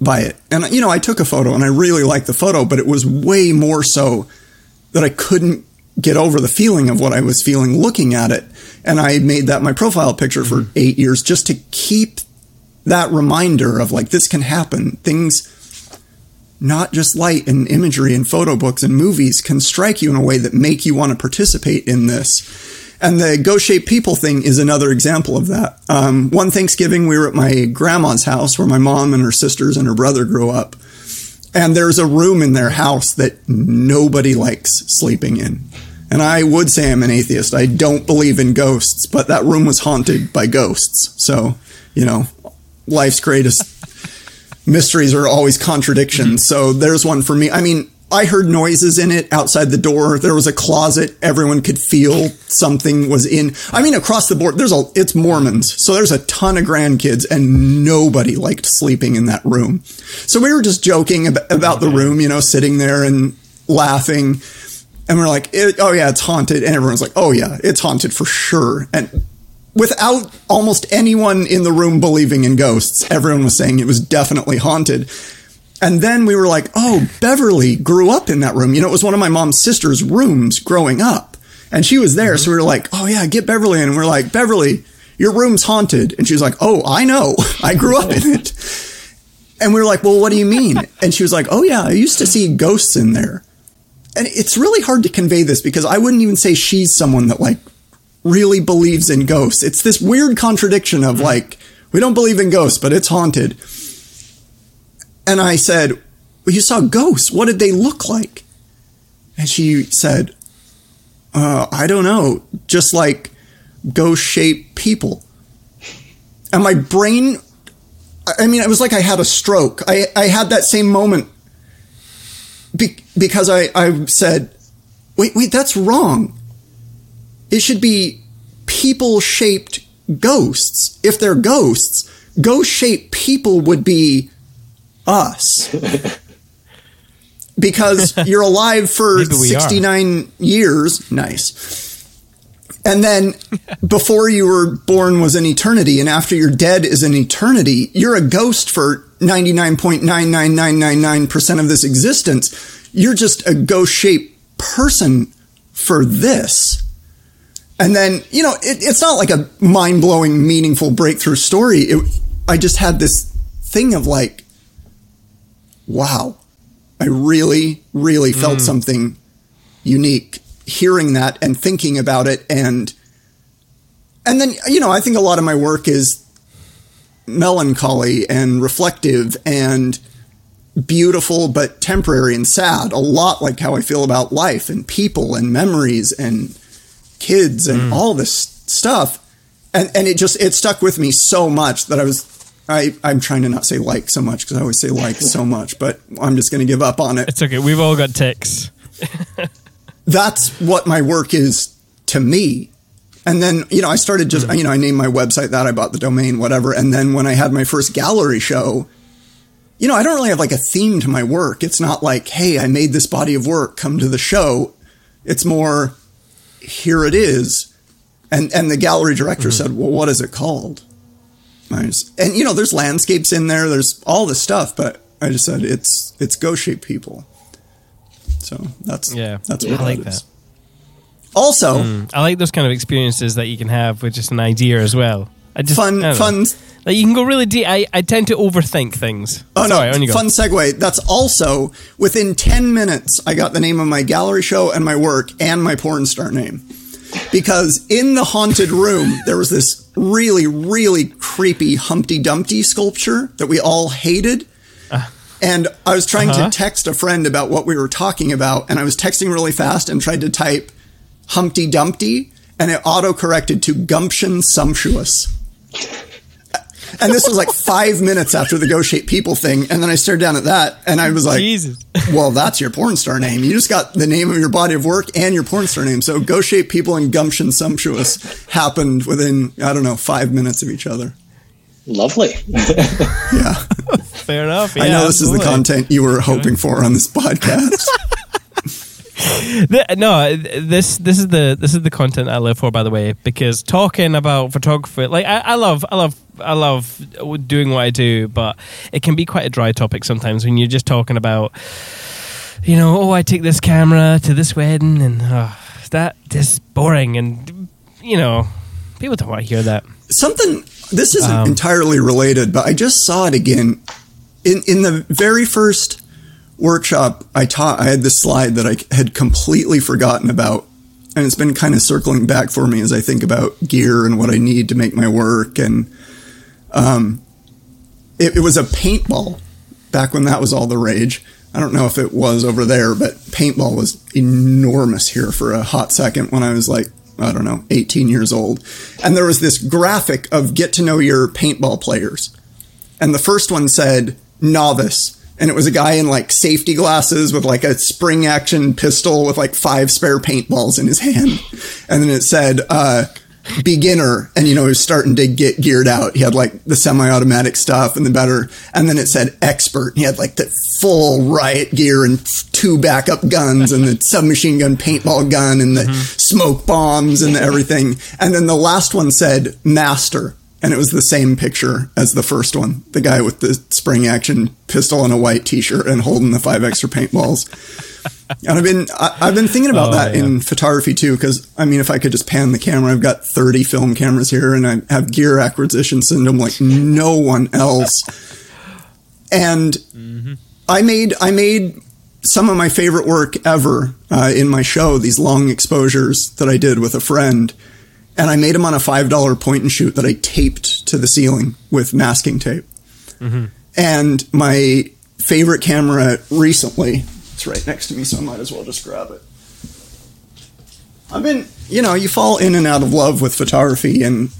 by it. And you know, I took a photo and I really liked the photo, but it was way more so that I couldn't get over the feeling of what I was feeling looking at it. And I made that my profile picture for 8 years just to keep that reminder of like this can happen. Things not just light and imagery and photo books and movies can strike you in a way that make you want to participate in this. And the ghost shaped people thing is another example of that. Um, one Thanksgiving, we were at my grandma's house where my mom and her sisters and her brother grew up. And there's a room in their house that nobody likes sleeping in. And I would say I'm an atheist. I don't believe in ghosts, but that room was haunted by ghosts. So, you know, life's greatest mysteries are always contradictions. Mm-hmm. So there's one for me. I mean, I heard noises in it outside the door. There was a closet. Everyone could feel something was in. I mean, across the board, there's a, it's Mormons. So there's a ton of grandkids and nobody liked sleeping in that room. So we were just joking ab- about the mm-hmm. room, you know, sitting there and laughing. And we're like, it, oh yeah, it's haunted. And everyone's like, oh yeah, it's haunted for sure. And without almost anyone in the room believing in ghosts, everyone was saying it was definitely haunted. And then we were like, oh, Beverly grew up in that room. You know, it was one of my mom's sister's rooms growing up. And she was there. So we were like, oh, yeah, get Beverly in. And we are like, Beverly, your room's haunted. And she was like, oh, I know. I grew up in it. And we were like, well, what do you mean? And she was like, oh, yeah, I used to see ghosts in there. And it's really hard to convey this because I wouldn't even say she's someone that like really believes in ghosts. It's this weird contradiction of like, we don't believe in ghosts, but it's haunted. And I said, Well, you saw ghosts. What did they look like? And she said, uh, I don't know. Just like ghost shaped people. And my brain, I mean, it was like I had a stroke. I, I had that same moment be- because I, I said, Wait, wait, that's wrong. It should be people shaped ghosts. If they're ghosts, ghost shaped people would be us. because you're alive for Maybe we are. 69 years. Nice. And then before you were born was an eternity, and after you're dead is an eternity. You're a ghost for 99.99999% of this existence. You're just a ghost shaped person for this. And then, you know, it, it's not like a mind blowing, meaningful breakthrough story. It, I just had this thing of like, wow, I really, really hmm. felt something unique hearing that and thinking about it. And, and then, you know, I think a lot of my work is melancholy and reflective and beautiful, but temporary and sad. A lot like how I feel about life and people and memories and kids and mm. all this stuff. And, and it just, it stuck with me so much that I was, I, I'm trying to not say like so much because I always say like so much, but I'm just going to give up on it. It's okay. We've all got ticks. That's what my work is to me. And then, you know, I started just, mm. you know, I named my website that, I bought the domain, whatever. And then when I had my first gallery show, you know, I don't really have like a theme to my work. It's not like, hey, I made this body of work, come to the show. It's more, here it is. And and the gallery director mm-hmm. said, well, what is it called? And you know, there's landscapes in there, there's all this stuff, but I just said it's it's ghost shaped people. So that's Yeah. that's what I what like that is. that. Also, mm. I like those kind of experiences that you can have with just an idea as well. I just fun I fun know. Like you can go really deep. I, I tend to overthink things. Oh Sorry, on no! you go. Fun segue. That's also within ten minutes. I got the name of my gallery show and my work and my porn star name, because in the haunted room there was this really, really creepy Humpty Dumpty sculpture that we all hated. And I was trying Uh-huh. to text a friend about what we were talking about, and I was texting really fast and tried to type Humpty Dumpty, and it auto corrected to Gumption Sumptuous. And this was like five minutes after the Ghost Shaped People thing. And then I stared down at that and I was like, Jesus. well, that's your porn star name. You just got the name of your body of work and your porn star name. So Ghost Shaped People and Gumption Sumptuous happened within, I don't know, five minutes of each other. Lovely. Yeah. fair enough. I know this is the content you were hoping for on this podcast. Th- no, this this is the this is the content I live for. By the way, because talking about photography, like I, I love, I love, I love doing what I do, but it can be quite a dry topic sometimes when you're just talking about, you know, oh, I take this camera to this wedding, and uh, that is boring, and you know, people don't want to hear that. Something this isn't Um, entirely related, but I just saw it again in in the very first workshop I taught. I had this slide that I had completely forgotten about, and it's been kind of circling back for me as I think about gear and what I need to make my work. And um, it, it was a paintball back when that was all the rage. I don't know if it was over there, but paintball was enormous here for a hot second when I was like, I don't know, 18 years old. And there was this graphic of get to know your paintball players. And the first one said novice. And it was a guy in like safety glasses with like a spring action pistol with like five spare paintballs in his hand. And then it said, uh, beginner. And you know he was starting to get geared out. He had like the semi-automatic stuff and the better. And then it said expert. He had like the full riot gear and two backup guns and the submachine gun paintball gun and the smoke bombs and everything. And then the last one said master and it was the same picture as the first one the guy with the spring action pistol and a white t-shirt and holding the five extra paintballs and I've been I, I've been thinking about Oh, that yeah. in photography too, because I mean, if I could just pan the camera, I've got 30 film cameras here, and I have gear acquisition syndrome like no one else. And I made I made some of my favorite work ever uh, in my show. These long exposures that I did with a friend, and I made them on a five dollar point and shoot that I taped to the ceiling with masking tape. Mm-hmm. And my favorite camera recently, it's right next to me, so I might as well just grab it. I've been, you know, you fall in and out of love with photography, and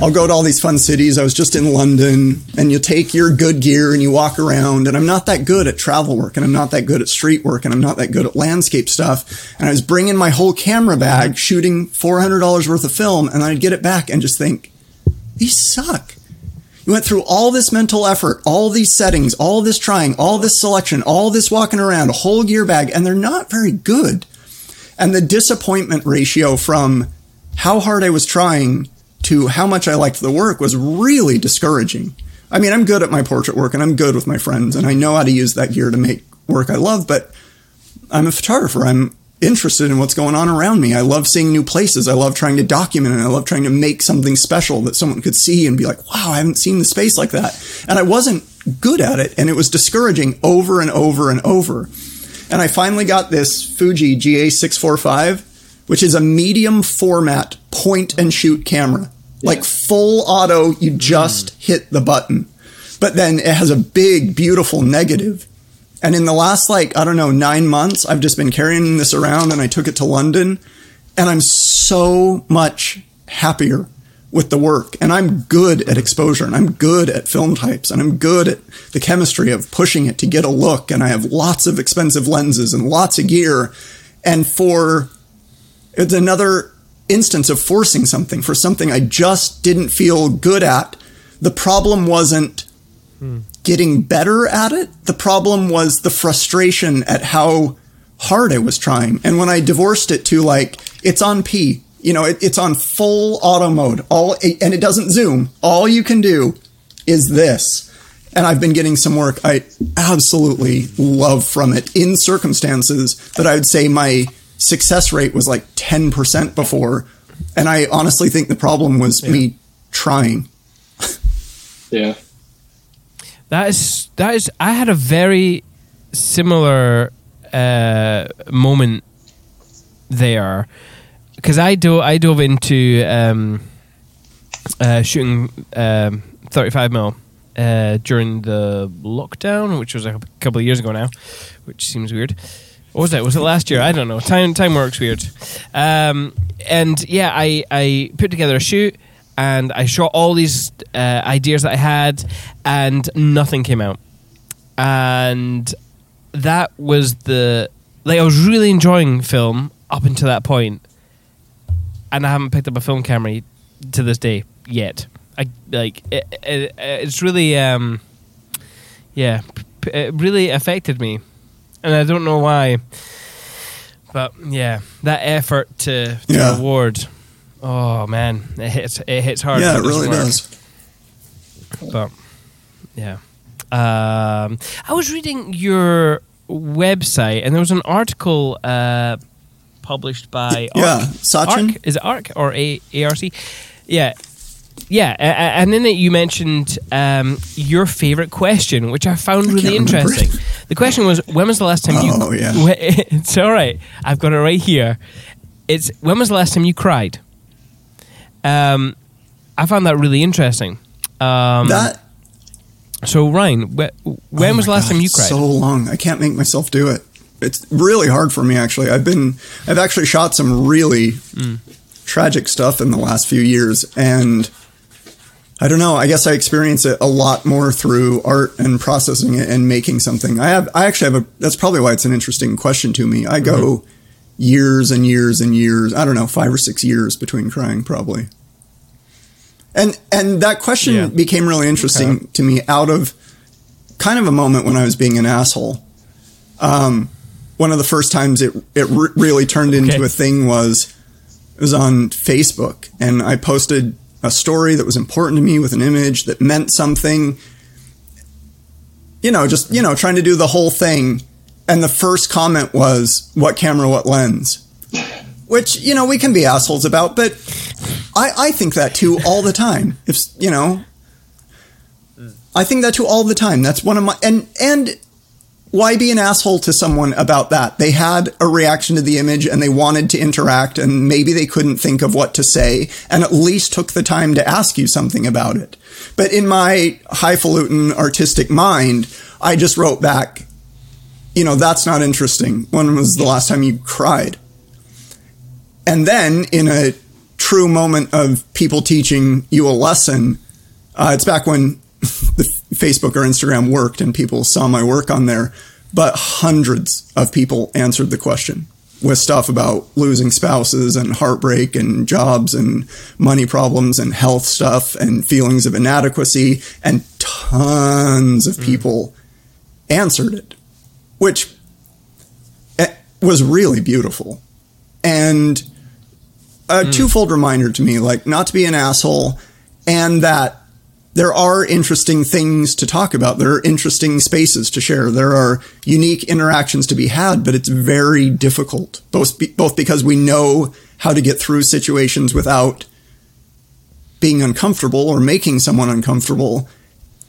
I'll go to all these fun cities. I was just in London, and you take your good gear and you walk around. And I'm not that good at travel work, and I'm not that good at street work, and I'm not that good at landscape stuff. And I was bringing my whole camera bag, shooting $400 worth of film, and I'd get it back and just think, these suck. You went through all this mental effort, all these settings, all this trying, all this selection, all this walking around, a whole gear bag, and they're not very good. And the disappointment ratio from how hard I was trying to how much I liked the work was really discouraging. I mean, I'm good at my portrait work and I'm good with my friends and I know how to use that gear to make work I love, but I'm a photographer. I'm interested in what's going on around me. I love seeing new places. I love trying to document and I love trying to make something special that someone could see and be like, wow, I haven't seen the space like that. And I wasn't good at it. And it was discouraging over and over and over. And I finally got this Fuji GA645, which is a medium format point and shoot camera. Like full auto, you just mm. hit the button. But then it has a big, beautiful negative. And in the last, like, I don't know, nine months, I've just been carrying this around and I took it to London. And I'm so much happier with the work. And I'm good at exposure and I'm good at film types and I'm good at the chemistry of pushing it to get a look. And I have lots of expensive lenses and lots of gear. And for it's another instance of forcing something for something I just didn't feel good at. The problem wasn't getting better at it. The problem was the frustration at how hard I was trying. And when I divorced it to like, it's on P, you know, it, it's on full auto mode, all, and it doesn't zoom. All you can do is this. And I've been getting some work I absolutely love from it in circumstances that I would say my success rate was like 10% before. And I honestly think the problem was me trying. Yeah. That is that is. I had a very similar uh, moment there because I do I dove into um, uh, shooting um, 35 mil uh, during the lockdown, which was a couple of years ago now, which seems weird. What was that? Was it last year? I don't know. Time time works weird. Um, and yeah, I I put together a shoot and I shot all these uh, ideas that I had, and nothing came out. And that was the like I was really enjoying film up until that point, and I haven't picked up a film camera to this day yet. I like it, it, it's really um, yeah, it really affected me, and I don't know why. But yeah, that effort to, to Yeah. award, oh man, it hits it hits hard. yeah, it really work. does. But yeah, um, I was reading your website, and there was an article uh, published by Yeah, Arc. Sachin? Arc? Is it Arc or A- ARC? Yeah. Yeah, and then you mentioned um, your favorite question, which I found really can't interesting. The question was, "When was the last time you?" Oh, yeah. It's all right. I've got it right here. It's when was the last time you cried? Um, I found that really interesting. Um, that so Ryan, wh- when Oh was the last God, time you cried? So long. I can't make myself do it. It's really hard for me actually. I've been I've actually shot some really Mm. tragic stuff in the last few years and I don't know. I guess I experience it a lot more through art and processing it and making something. I have I actually have a that's probably why it's an interesting question to me. I go Mm-hmm. years and years and years, I don't know, 5 or 6 years between crying probably. And and that question Yeah. became really interesting Okay. to me out of kind of a moment when I was being an asshole. Um, one of the first times it it re- really turned into Okay. a thing was it was on Facebook, and I posted a story that was important to me with an image that meant something. You know, just you know, trying to do the whole thing, and the first comment was, "What camera? What lens?" Which you know we can be assholes about, but I, I think that too all the time. If you know, I think that too all the time. That's one of my and and why be an asshole to someone about that? They had a reaction to the image and they wanted to interact and maybe they couldn't think of what to say and at least took the time to ask you something about it. But in my highfalutin artistic mind, I just wrote back, you know, that's not interesting. When was the last time you cried? And then in a true moment of people teaching you a lesson, uh, it's back when Facebook or Instagram worked and people saw my work on there, but hundreds of people answered the question with stuff about losing spouses and heartbreak and jobs and money problems and health stuff and feelings of inadequacy and tons of people answered it, which eh, was really beautiful. And a twofold reminder to me, like not to be an asshole and that there are interesting things to talk about. There are interesting spaces to share. There are unique interactions to be had, but it's very difficult, both, be, both because we know how to get through situations without being uncomfortable or making someone uncomfortable,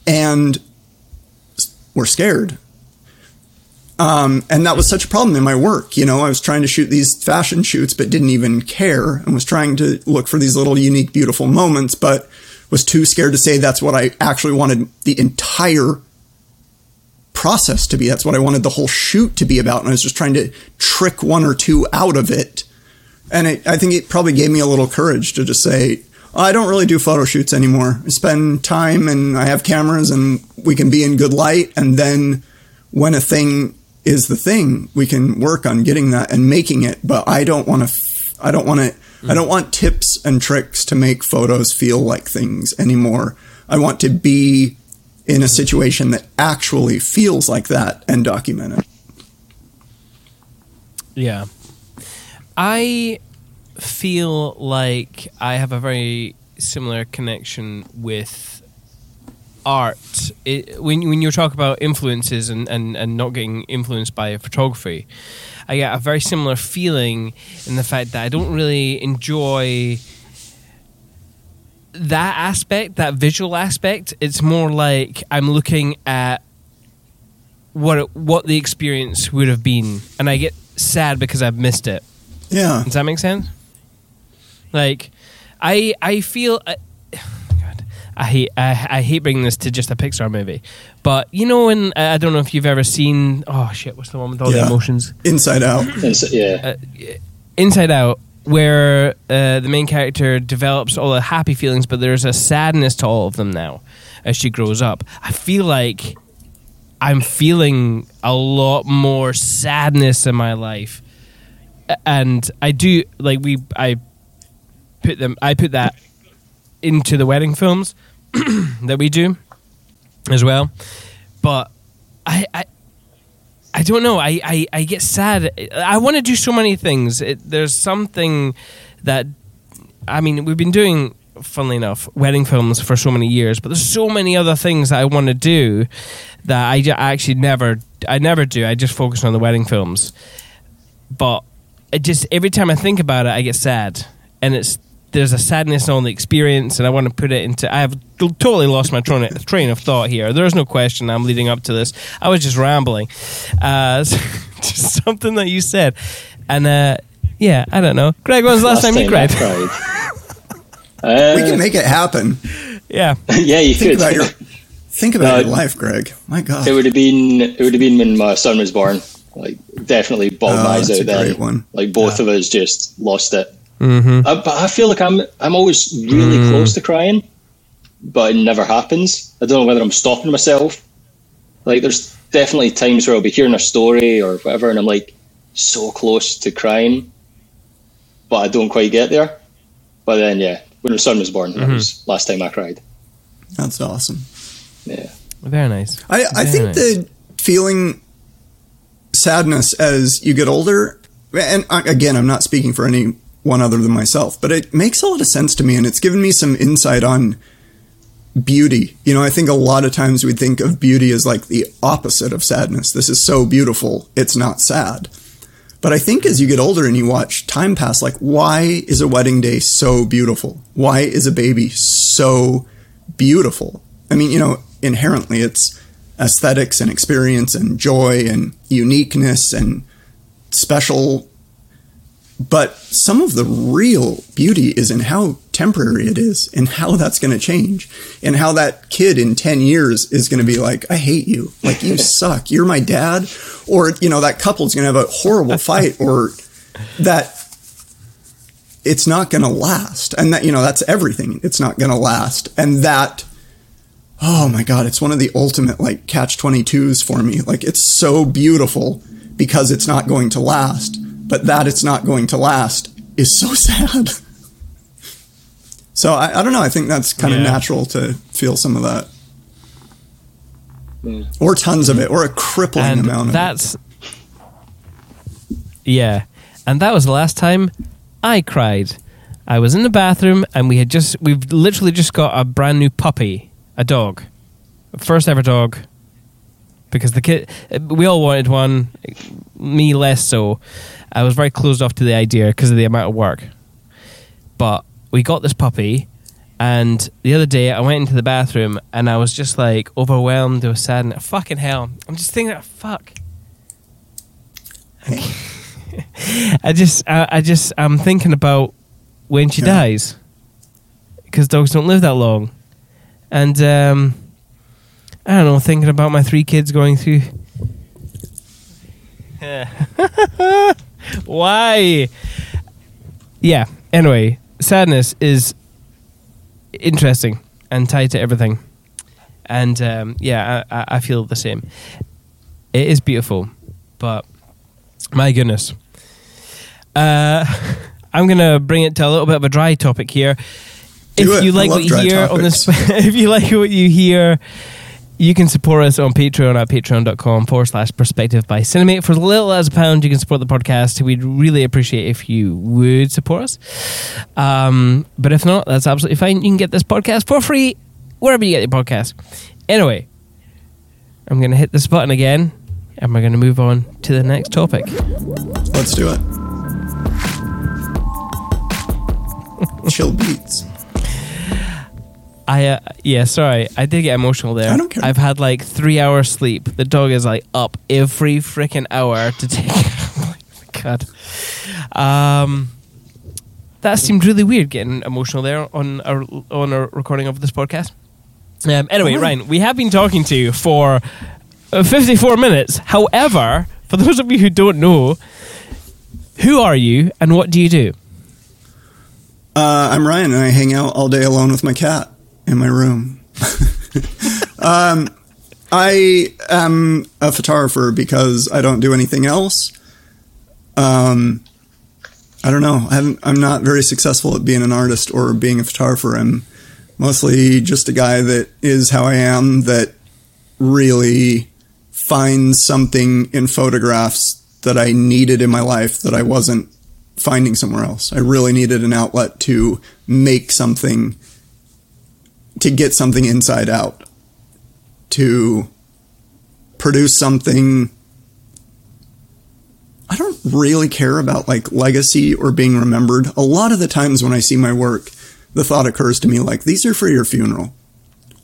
and we're scared. Um, and that was such a problem in my work. You know, I was trying to shoot these fashion shoots, but didn't even care and was trying to look for these little unique, beautiful moments, but was too scared to say that's what I actually wanted the entire process to be. That's what I wanted the whole shoot to be about. And I was just trying to trick one or two out of it. And it, I think it probably gave me a little courage to just say, I don't really do photo shoots anymore. I spend time and I have cameras and we can be in good light. And then when a thing is the thing, we can work on getting that and making it. But I don't want to, I don't want to, I don't want tips and tricks to make photos feel like things anymore. I want to be in a situation that actually feels like that and document it. Yeah. I feel like I have a very similar connection with art. It, when, when you talk about influences and, and, and not getting influenced by photography, I get a very similar feeling in the fact that I don't really enjoy that aspect, that visual aspect. It's more like I'm looking at what it, what the experience would have been, and I get sad because I've missed it. Yeah. Does that make sense? Like, I I feel. I, hate I, I hate bringing this to just a Pixar movie, but you know, and I don't know if you've ever seen. Oh shit! What's the one with all the emotions? Inside out. And so, yeah, Inside Out, where uh, the main character develops all the happy feelings, but there's a sadness to all of them now as she grows up. I feel like I'm feeling a lot more sadness in my life, and I do like we I put them I put that into the wedding films that we do as well, but I, I I don't know. I, I, I get sad. I want to do so many things. It, there's something that I mean, we've been doing, funnily enough, wedding films for so many years, but there's so many other things that I want to do that I, I actually never, I never do. I just focus on the wedding films. But it just every time I think about it, I get sad, and it's there's a sadness on the experience, and I want to put it into. I have totally lost my train train of thought here. There's no question I'm leading up to this. I was just rambling, uh, just something that you said, and uh, yeah, I don't know. Greg, when was the last, time, you I cried? cried. we can Uh, make it happen. yeah, yeah, you Think could. about your think about No, your life, Greg. My God, It would have been it would have been when my son was born. Like definitely bawled Oh, my eyes out a then. one. Like both of us just lost it. Mm-hmm. I, but I feel like I'm I'm always really Mm. close to crying, but it never happens. I don't know whether I'm stopping myself. Like there's definitely times where I'll be hearing a story or whatever, and I'm like so close to crying, but I don't quite get there. But then, yeah, when my son was born, that Mhm. was last time I cried. that's awesome. Yeah. very nice. I, I Very think nice. the feeling sadness as you get older, and again, I'm not speaking for anyone other than myself, but it makes a lot of sense to me, and it's given me some insight on beauty. You know, I think a lot of times we think of beauty as like the opposite of sadness. This is so beautiful, it's not sad. But I think as you get older and you watch time pass, like, why is a wedding day so beautiful? Why is a baby so beautiful? I mean, you know, inherently it's aesthetics and experience and joy and uniqueness and special. But some of the real beauty is in how temporary it is and how that's going to change and how that kid in 10 years is going to be like, I hate you. Like, you suck. You're my dad. Or, you know, that couple's going to have a horrible fight or that it's not going to last. And that, you know, that's everything. It's not going to last. And that, oh my God, it's one of the ultimate like catch 22s for me. Like, it's so beautiful because it's not going to last. But that it's not going to last is so sad. So I, I don't know. I think that's kind of Yeah. natural to feel some of that, Mm. or tons of it, or a crippling and amount of that's yeah and that was the last time i cried i was in the bathroom and we had just we've literally just got a brand new puppy a dog first ever dog because the kid we all wanted one me less so i was very closed off to the idea because of the amount of work but we got this puppy and the other day I went into the bathroom and I was just like overwhelmed with sadness. Fucking hell. I'm just thinking, fuck. I just, I, I just, I'm thinking about when she Yeah. dies. Because dogs don't live that long. And, um, I don't know, thinking about my three kids going through. Why? Yeah, anyway, sadness is interesting and tied to everything. And um, yeah, I, I- I feel the same. It is beautiful, but my goodness. Uh, I'm going to bring it to a little bit of a dry topic here. Do if it. you like what you dry hear on this, if you like what you hear, you can support us on Patreon at patreon.com forward slash perspective by Cinemate. For as little as a pound, you can support the podcast. We'd really appreciate if you would support us. Um, but if not, that's absolutely fine. You can get this podcast for free wherever you get your podcast. Anyway, I'm going to hit this button again and we're going to move on to the next topic. Let's do it. Chill beats. I uh, yeah, sorry, I did get emotional there. I don't care. I've had like three hours sleep. The dog is like up every freaking hour to take. oh my god. Um, that seemed really weird getting emotional there on a on a recording of this podcast. Um, anyway. Ryan, we have been talking to you for uh, 54 minutes. However, for those of you who don't know, who are you and what do you do? Uh, I'm Ryan, and I hang out all day alone with my cat in my room. um, I am a photographer because I don't do anything else. Um, I don't know. I I'm not very successful at being an artist or being a photographer. I'm mostly just a guy that is how I am, that really finds something in photographs that I needed in my life that I wasn't finding somewhere else. I really needed an outlet to make something, to get something inside out, to produce something. I don't really care about like legacy or being remembered. A lot of the times when I see my work, the thought occurs to me like, these are for your funeral.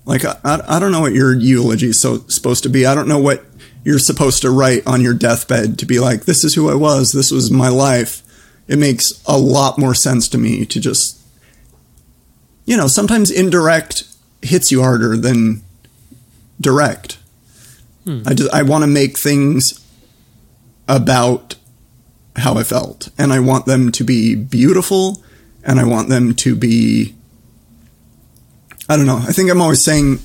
Like, I, I don't know what your eulogy is so supposed to be. I don't know what you're supposed to write on your deathbed to be like, this is who I was, this was my life. It makes a lot more sense to me to just, you know, sometimes indirect hits you harder than direct. Hmm. I just, I want to make things about how I felt, and I want them to be beautiful, and I want them to be. I don't know. I think I'm always saying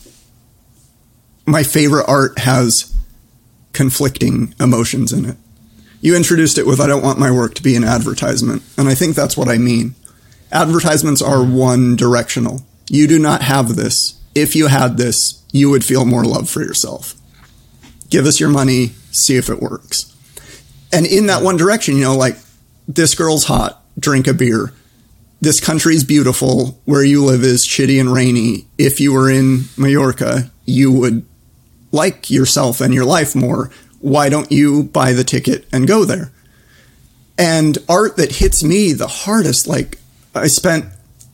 my favorite art has conflicting emotions in it. You introduced it with, I don't want my work to be an advertisement. And I think that's what I mean. Advertisements are one directional. You do not have this. If you had this, you would feel more love for yourself. Give us your money, see if it works. And in that one direction, you know, like this girl's hot, drink a beer. This country's beautiful. Where you live is shitty and rainy. If you were in Mallorca, you would like yourself and your life more, why don't you buy the ticket and go there? And art that hits me the hardest, like I spent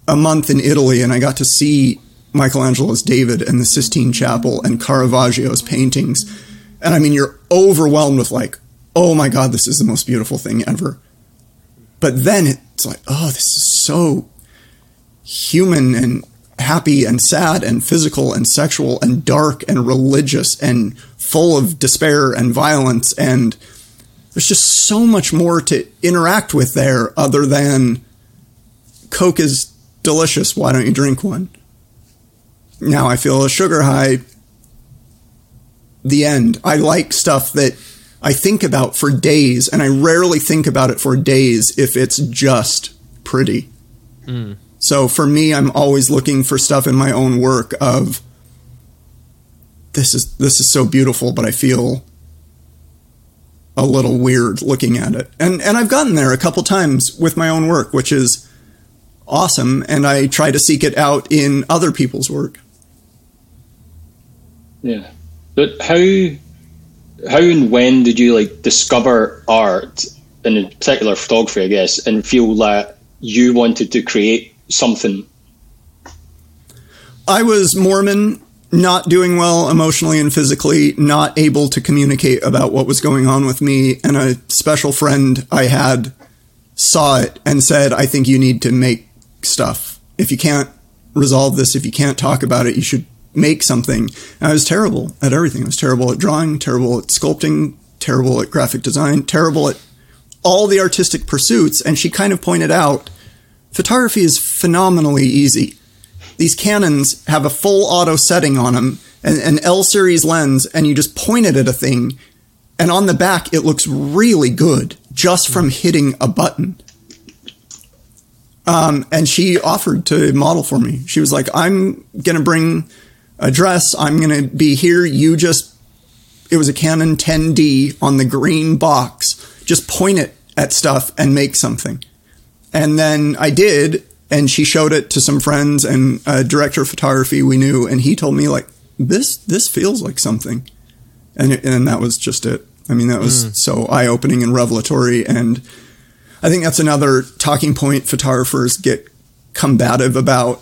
a month in Italy and I got to see Michelangelo's David and the Sistine Chapel and Caravaggio's paintings. And I mean, you're overwhelmed with like, oh my God, this is the most beautiful thing ever. But then it's like, oh, this is so human and happy and sad and physical and sexual and dark and religious and full of despair and violence and there's just so much more to interact with there other than coke is delicious. Why don't you drink one? Now i feel a sugar high. The end. I like stuff that i think about for days and i rarely think about it for days if it's just pretty. Mm. So for me, I'm always looking for stuff in my own work of this is this is so beautiful, but I feel a little weird looking at it. And and I've gotten there a couple times with my own work, which is awesome, and I try to seek it out in other people's work. Yeah. But how how and when did you like discover art in particular photography, I guess, and feel that you wanted to create something? I was Mormon, not doing well emotionally and physically, not able to communicate about what was going on with me. And a special friend I had saw it and said, I think you need to make stuff. If you can't resolve this, if you can't talk about it, you should make something. And I was terrible at everything. I was terrible at drawing, terrible at sculpting, terrible at graphic design, terrible at all the artistic pursuits. And she kind of pointed out photography is phenomenally easy. These Canons have a full auto setting on them, an, an L series lens, and you just point it at a thing, and on the back it looks really good just from hitting a button. Um, and she offered to model for me. She was like, "I'm gonna bring a dress. I'm gonna be here. You just." It was a Canon 10D on the green box. Just point it at stuff and make something. And then I did, and she showed it to some friends and a director of photography we knew, and he told me like this this feels like something, and and that was just it. I mean, that was mm. so eye opening and revelatory, and I think that's another talking point photographers get combative about.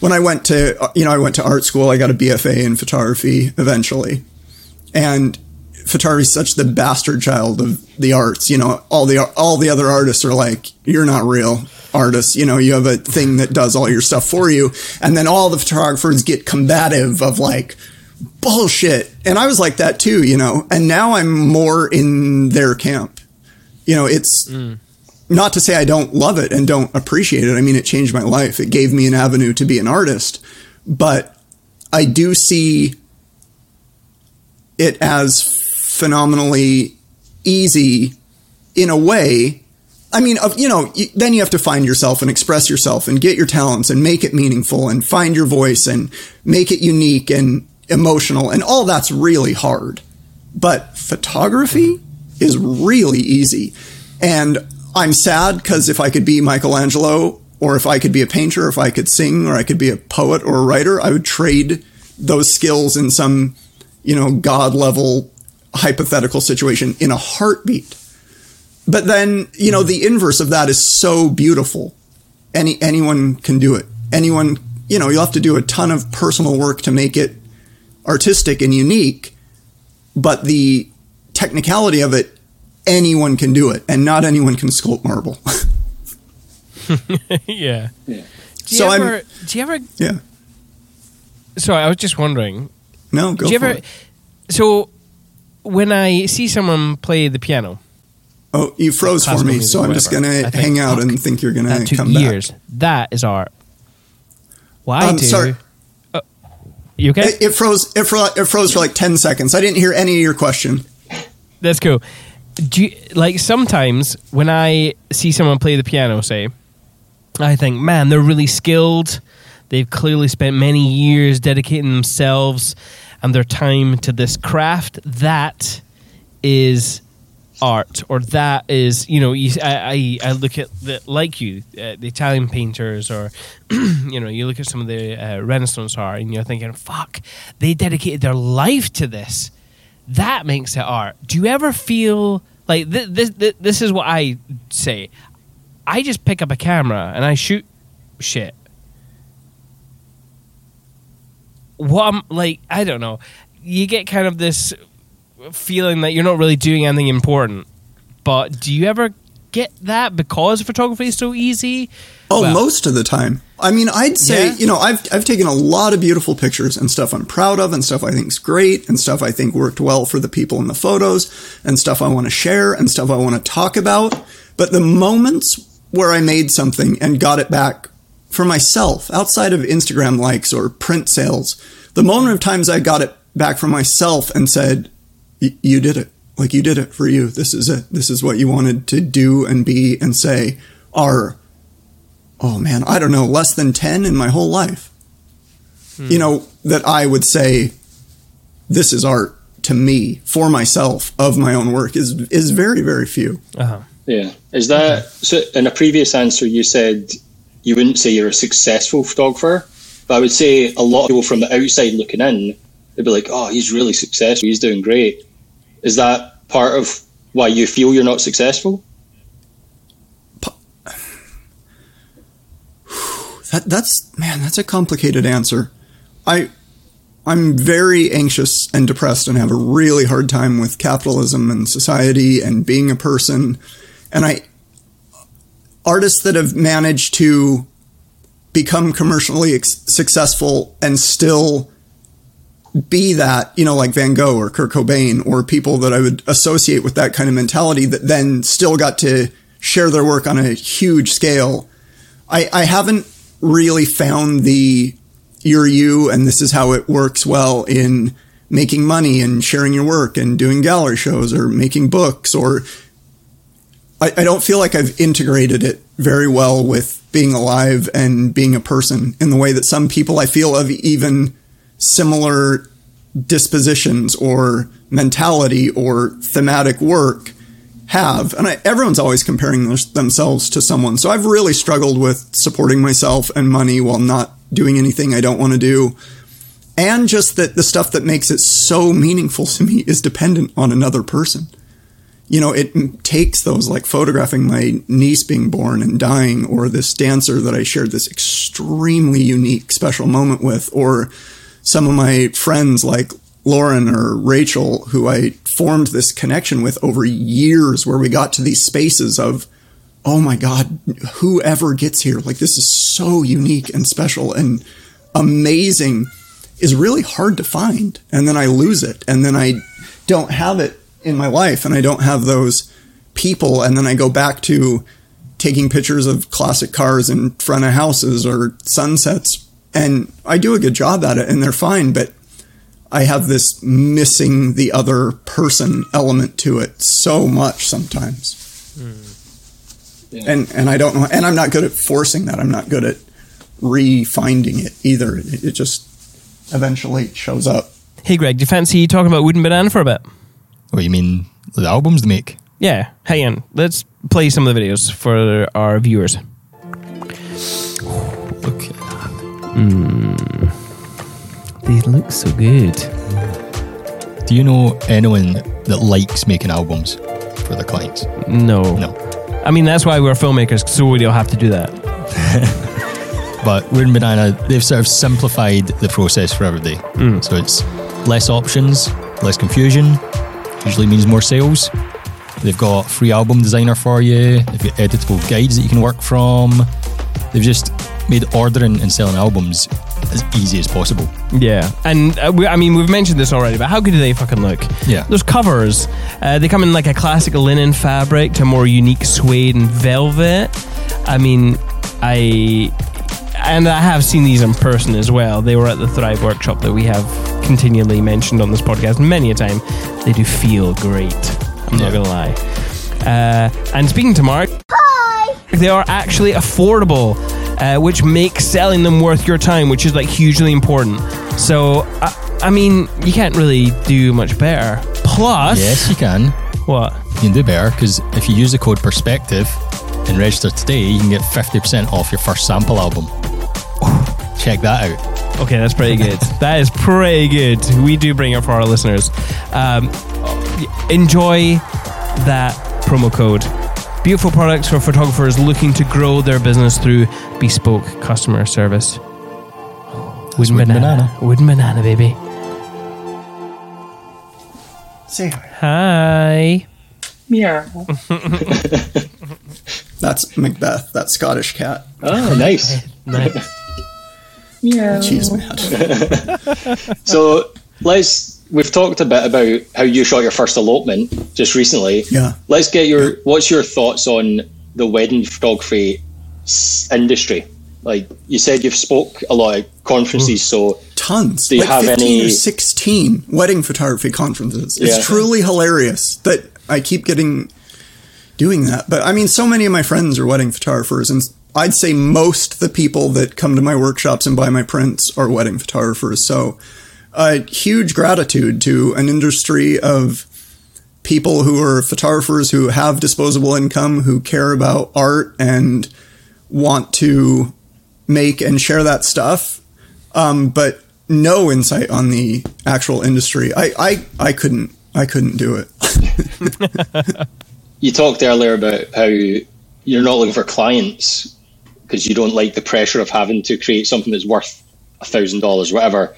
When I went to you know I went to art school, I got a BFA in photography eventually, and photography is such the bastard child of the arts. You know, all the all the other artists are like, you're not real artists. You know, you have a thing that does all your stuff for you, and then all the photographers get combative of like bullshit. And I was like that too, you know. And now I'm more in their camp. You know, it's. Mm. Not to say I don't love it and don't appreciate it. I mean, it changed my life. It gave me an avenue to be an artist. But I do see it as phenomenally easy in a way. I mean, you know, then you have to find yourself and express yourself and get your talents and make it meaningful and find your voice and make it unique and emotional and all that's really hard. But photography is really easy. And I'm sad because if I could be Michelangelo or if I could be a painter, or if I could sing or I could be a poet or a writer, I would trade those skills in some, you know, God level hypothetical situation in a heartbeat. But then, you know, mm-hmm. the inverse of that is so beautiful. Any anyone can do it. Anyone, you know, you'll have to do a ton of personal work to make it artistic and unique, but the technicality of it, anyone can do it, and not anyone can sculpt marble. yeah. Yeah. Do you So I'm- do you ever? yeah. Sorry, I was just wondering. No, go do you for ever? it. So when I see someone play the piano, Oh, you froze for me, so I'm just gonna think, hang out and think you're gonna that took come years. back. That is art. Why I I'm do. sorry. Uh, you okay? It, it froze. It, fro- it froze for like ten seconds. I didn't hear any of your question. That's cool. Do you, like sometimes when I see someone play the piano, say, I think, man, they're really skilled. They've clearly spent many years dedicating themselves and their time to this craft. That is art, or that is, you know, you, I, I, I look at the like you, uh, the Italian painters, or you know, you look at some of the uh, Renaissance art, and you're thinking, fuck, they dedicated their life to this that makes it art. Do you ever feel like th- this? Th- this is what I say. I just pick up a camera and I shoot shit. What I'm like, I don't know. You get kind of this feeling that you're not really doing anything important. But do you ever get that because photography is so easy? Oh, Well- most of the time. I mean, I'd say, Yeah? you know, I've, I've taken a lot of beautiful pictures and stuff I'm proud of and stuff I think is great and stuff I think worked well for the people in the photos and stuff I want to share and stuff I want to talk about. But the moments where I made something and got it back for myself outside of Instagram likes or print sales, the moment of times I got it back for myself and said, "Y- you did it. Like you did it for you. This is it. This is what you wanted to do and be and say are oh man, I don't know, less than 10 in my whole life. You know, that I would say this is art to me for myself of my own work is is very very few. Uh-huh. Yeah. Is that so? In a previous answer, you said you wouldn't say you're a successful photographer, but I would say a lot of people from the outside looking in, they'd be like, "Oh, he's really successful. He's doing great." Is that part of why you feel you're not successful? That that's man, that's a complicated answer. I I'm very anxious and depressed and have a really hard time with capitalism and society and being a person. And I artists that have managed to become commercially ex- successful and still be that, you know, like Van Gogh or Kurt Cobain or people that I would associate with that kind of mentality that then still got to share their work on a huge scale. I, I haven't really found the you're you and this is how it works well in making money and sharing your work and doing gallery shows or making books or I, I don't feel like I've integrated it very well with being alive and being a person in the way that some people I feel of even similar dispositions or mentality or thematic work have. And I, everyone's always comparing thos- themselves to someone. So I've really struggled with supporting myself and money while not doing anything I don't want to do. And just that the stuff that makes it so meaningful to me is dependent on another person. You know, it takes those like photographing my niece being born and dying, or this dancer that I shared this extremely unique, special moment with, or some of my friends like Lauren or Rachel, who I formed this connection with over years, where we got to these spaces of, oh my God, whoever gets here, like this is so unique and special and amazing, is really hard to find. And then I lose it. And then I don't have it in my life and I don't have those people. And then I go back to taking pictures of classic cars in front of houses or sunsets. And I do a good job at it and they're fine, but I have this missing the other person element to it so much sometimes. Yeah. And and I don't know and I'm not good at forcing that. I'm not good at refinding it either. It, it just eventually shows up. Hey, Greg, do you fancy talking about Wooden Banana for a bit? What you mean? The albums they make? Yeah, hang on. Let's play some of the videos for our viewers. Look. They look so good. Do you know anyone that likes making albums for their clients? No. No. I mean, that's why we're filmmakers, so we don't have to do that. But Weird Banana, they've sort of simplified the process for everybody. Hmm. So it's less options, less confusion, usually means more sales. They've got free album designer for you, they've got editable guides that you can work from. They've just made ordering and selling albums as easy as possible. Yeah, and uh, we, I mean, we've mentioned this already, but how good do they fucking look? Yeah. Those covers, uh, they come in like a classic linen fabric to more unique suede and velvet. I mean, I. And I have seen these in person as well. They were at the Thrive workshop that we have continually mentioned on this podcast many a time. They do feel great. I'm not gonna lie. Uh, and speaking to Mark, they are actually affordable, uh, which makes selling them worth your time, which is like hugely important. So, I, I mean, you can't really do much better. Plus, Yes, you can. what? You can do better because if you use the code Perspective and register today, you can get 50% off your first sample album. Check that out. Okay, that's pretty good. that is pretty good. We do bring it for our listeners. Um, enjoy that promo code. Beautiful products for photographers looking to grow their business through bespoke customer service. Wooden Wooden banana. banana. Wooden banana, baby. Say hi. Hi. That's Macbeth, that Scottish cat. Oh, nice. Nice. Cheese man. So let's. We've talked a bit about how you shot your first elopement just recently. Yeah. Let's get your. What's your thoughts on the wedding photography industry? Like you said, you've spoke a lot at conferences, so Tons. Do you like have 15 any- or 16 wedding photography conferences. It's Yeah. truly hilarious that I keep getting doing that. But I mean, so many of my friends are wedding photographers, and I'd say most the people that come to my workshops and buy my prints are wedding photographers. So, uh, huge gratitude to an industry of people who are photographers who have disposable income, who care about art and want to make and share that stuff, um, but no insight on the actual industry. I, I, I couldn't I couldn't do it. you talked earlier about how you're not looking for clients because you don't like the pressure of having to create something that's worth a thousand dollars, whatever.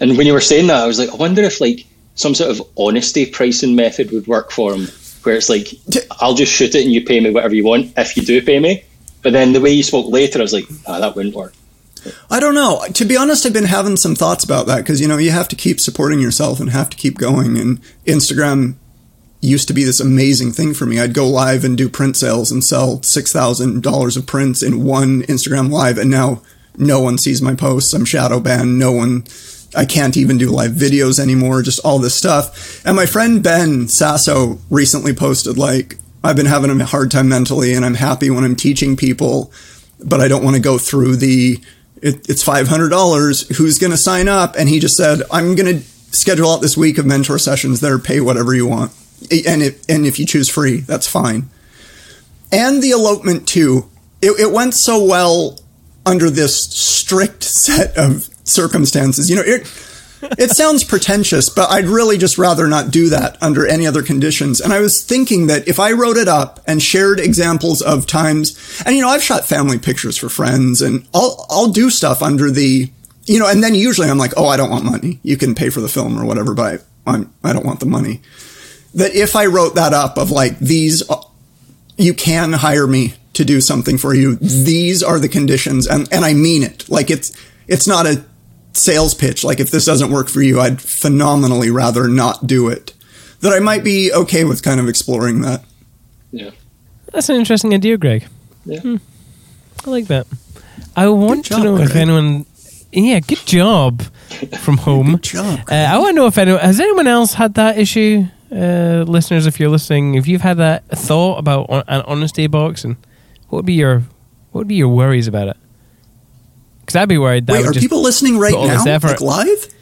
And when you were saying that, I was like, I wonder if like some sort of honesty pricing method would work for them, where it's like, I'll just shoot it and you pay me whatever you want if you do pay me. But then the way you spoke later, I was like, ah, that wouldn't work. I don't know. To be honest, I've been having some thoughts about that because you know you have to keep supporting yourself and have to keep going. And Instagram used to be this amazing thing for me. I'd go live and do print sales and sell six thousand dollars of prints in one Instagram live, and now no one sees my posts. I'm shadow banned. No one. I can't even do live videos anymore. Just all this stuff. And my friend Ben Sasso recently posted like, "I've been having a hard time mentally, and I'm happy when I'm teaching people." but I don't want to go through the. It, it's five hundred dollars. Who's going to sign up? And he just said, "I'm going to schedule out this week of mentor sessions. There, pay whatever you want, and if and if you choose free, that's fine." And the elopement too. It, it went so well under this strict set of circumstances. You know, it it sounds pretentious, but I'd really just rather not do that under any other conditions. And I was thinking that if I wrote it up and shared examples of times, and you know, I've shot family pictures for friends, and I'll I'll do stuff under the, you know, and then usually I'm like, oh, I don't want money. You can pay for the film or whatever, but I, I'm I don't want the money. That if I wrote that up of like these, uh, you can hire me to do something for you. These are the conditions, and and I mean it. Like it's it's not a sales pitch. Like if this doesn't work for you, I'd phenomenally rather not do it. That I might be okay with kind of exploring that. Yeah. That's an interesting idea, Greg. Yeah. Hmm. I like that. I want job, to know if anyone. Yeah, good job from home. Good job, Uh, I want to know if anyone has anyone else had that issue. Uh, listeners, if you're listening, if you've had that thought about an honesty box, and what would be your what would be your worries about it? Because I'd be worried that Wait, are just people listening right now? Like live?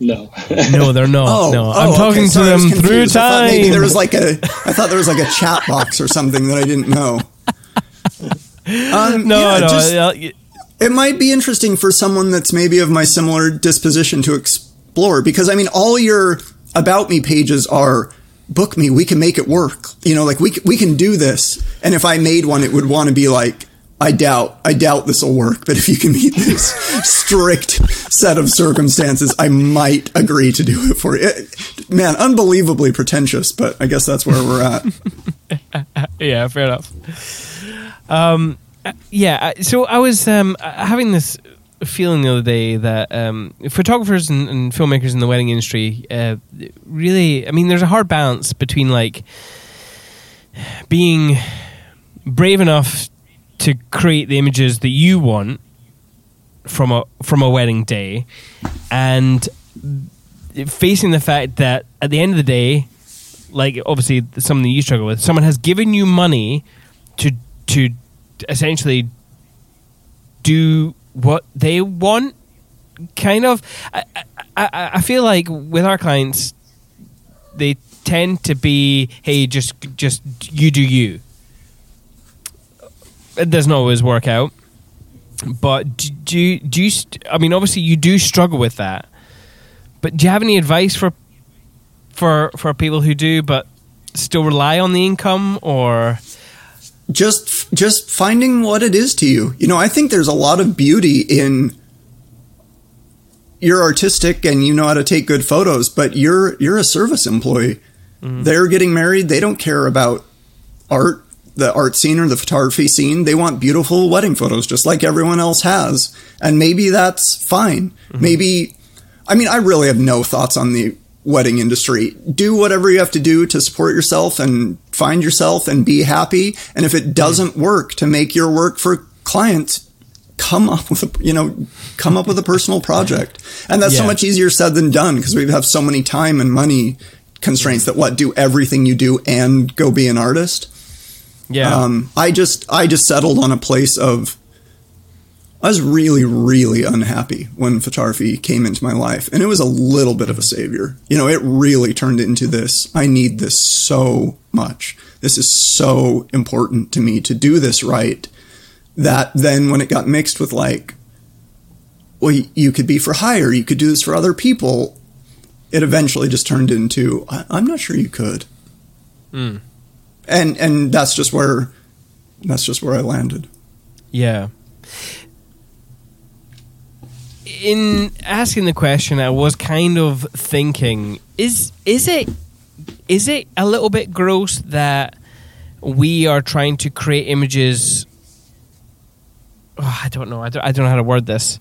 No. No, they're not. Oh, no, oh, I'm okay, talking sorry, to them through confused. I time. maybe there was like a, I thought there was like a chat box or something that I didn't know. Um, no, yeah, no. just- uh, it might be interesting for someone that's maybe of my similar disposition to explore because I mean, all your about me pages are book me. We can make it work. You know, like we we can do this. And if I made one, it would want to be like. I doubt, I doubt this will work, but if you can meet this strict set of circumstances, I might agree to do it for you. It- man, unbelievably pretentious, but I guess that's where we're at. yeah, fair enough. Um, yeah, so I was um, having this feeling the other day that um, photographers and, and filmmakers in the wedding industry uh, really, I mean, there's a hard balance between like being brave enough to create the images that you want from a from a wedding day. And facing the fact that at the end of the day like obviously something you struggle with someone has given you money to to essentially do what they want kind of. I, I, I feel like with our clients they tend to be hey just just you do you it doesn't always work out. But do, do you do you i mean obviously you do struggle with that. But do you have any advice for for for people who do but still rely on the income or? Just just finding what it is to you. You know, I think there's a lot of beauty in you're artistic and you know how to take good photos, but you're you're a service employee. Mm. They're getting married, they don't care about art, the art scene or the photography scene. They want beautiful wedding photos just like everyone else has. And maybe that's fine. Mm-hmm. Maybe I mean, I really have no thoughts on the wedding industry. Do whatever you have to do to support yourself and find yourself and be happy. And if it mm-hmm. doesn't work to make your work for clients, come up with a, you know, come up with a personal project. And that's so much easier said than done because we have so many time and money constraints that what do everything you do and go be an artist. Yeah Um, I just I just settled on a place of I was really really unhappy when photography came into my life, and it was a little bit of a savior. You know, it really turned into this. I need this so much. This is so important to me to do this right. That then when it got mixed with like, well, you could be for hire, you could do this for other people. It eventually just turned into I, I'm not sure you could and and that's just where that's just where I landed. Yeah. In asking the question, I was kind of thinking: is is it is it a little bit gross that we are trying to create images? Oh, I don't know. I don't, I don't know how to word this.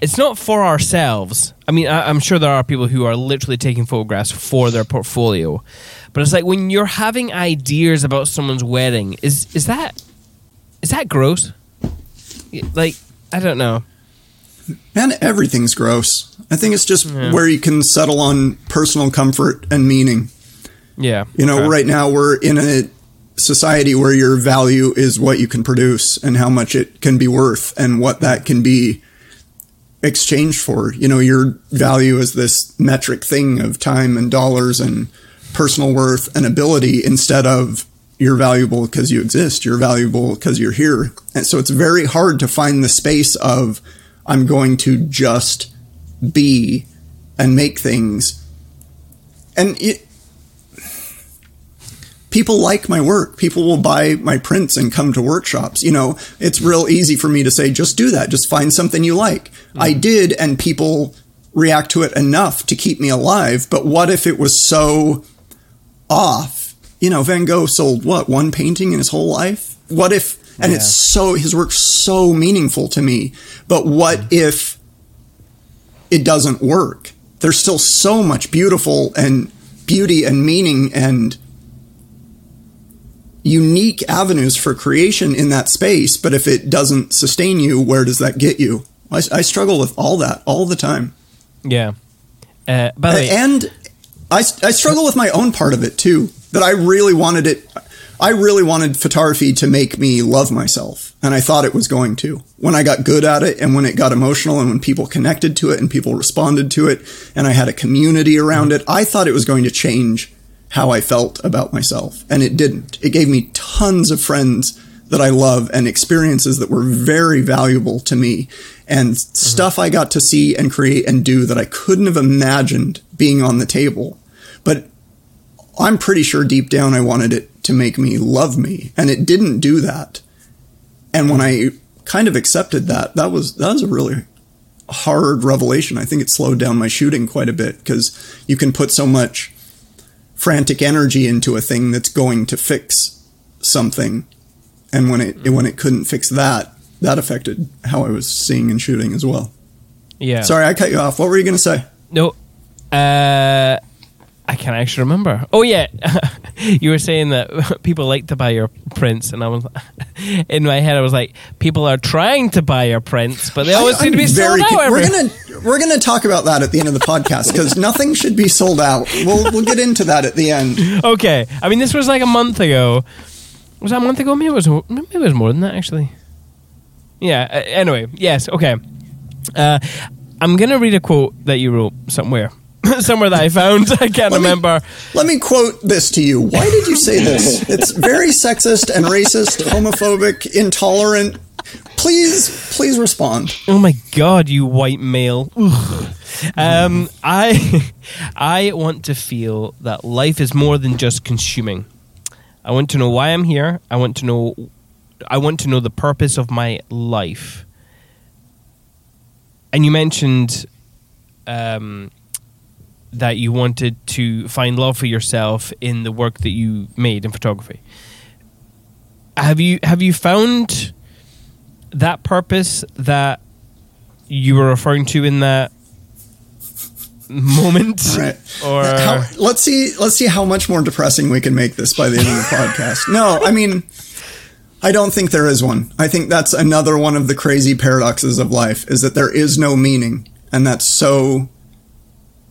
It's not for ourselves. I mean, I, I'm sure there are people who are literally taking photographs for their portfolio, but it's like when you're having ideas about someone's wedding. Is is that is that gross? Like, I don't know. Man, everything's gross. I think it's just where you can settle on personal comfort and meaning. Yeah. You know, okay. right now we're in a society where your value is what you can produce and how much it can be worth and what that can be exchanged for. You know, your value is this metric thing of time and dollars and personal worth and ability instead of you're valuable because you exist, you're valuable because you're here. And so it's very hard to find the space of I'm going to just be and make things. And it, people like my work. People will buy my prints and come to workshops. You know, it's real easy for me to say, just do that. Just find something you like. Mm-hmm. I did, and people react to it enough to keep me alive. But what if it was so off? You know, Van Gogh sold what, one painting in his whole life? What if, and it's so, his work's so meaningful to me. But what if it doesn't work? There's still so much beautiful and beauty and meaning and unique avenues for creation in that space. But if it doesn't sustain you, where does that get you? I, I struggle with all that all the time. Yeah. Uh, by the way, And I, I struggle with my own part of it too, that I really wanted it. I really wanted photography to make me love myself. And I thought it was going to. When I got good at it and when it got emotional and when people connected to it and people responded to it and I had a community around it, I thought it was going to change how I felt about myself. And it didn't. It gave me tons of friends that I love and experiences that were very valuable to me and mm-hmm. stuff I got to see and create and do that I couldn't have imagined being on the table. But I'm pretty sure deep down I wanted it to make me love me, and it didn't do that. And when I kind of accepted that, that was that was a really hard revelation. I think it slowed down my shooting quite a bit because you can put so much frantic energy into a thing that's going to fix something, and when it when it couldn't fix that, that affected how I was seeing and shooting as well. Yeah. Sorry, I cut you off. What were you going to say? No. Uh, can't actually remember. Oh yeah, you were saying that people like to buy your prints, and I was in my head. I was like, people are trying to buy your prints, but they always I- seem to be sold out. every- we're gonna we're gonna talk about that at the end of the podcast because nothing should be sold out. We'll we'll get into that at the end. okay. I mean, this was like a month ago. Was that a month ago? Maybe it was. Maybe it was more than that, actually. Yeah. Uh, anyway, yes. Okay. Uh, I'm gonna read a quote that you wrote somewhere, somewhere that I found. I can't Let me- remember. Let me quote this to you. Why did you say this? It's very sexist and racist, homophobic, intolerant. Please, please respond. Oh my god, you white male. Um, I, I want to feel that life is more than just consuming. I want to know why I'm here. I want to know, I want to know the purpose of my life. And you mentioned, um, that you wanted to find love for yourself in the work that you made in photography. Have you have you found that purpose that you were referring to in that moment Right. or How, let's see. Let's see how much more depressing we can make this by the end of the podcast. No, I mean, I don't think there is one. I think that's another one of the crazy paradoxes of life is that there is no meaning, and that's so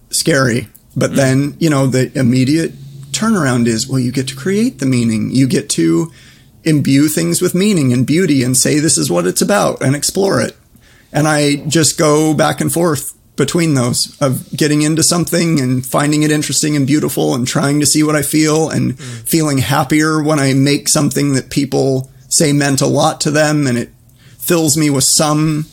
scary. But mm-hmm. then, you know, the immediate turnaround is, well, you get to create the meaning. You get to imbue things with meaning and beauty and say this is what it's about and explore it. And I just go back and forth between those of getting into something and finding it interesting and beautiful and trying to see what I feel and mm-hmm. feeling happier when I make something that people say meant a lot to them and it fills me with some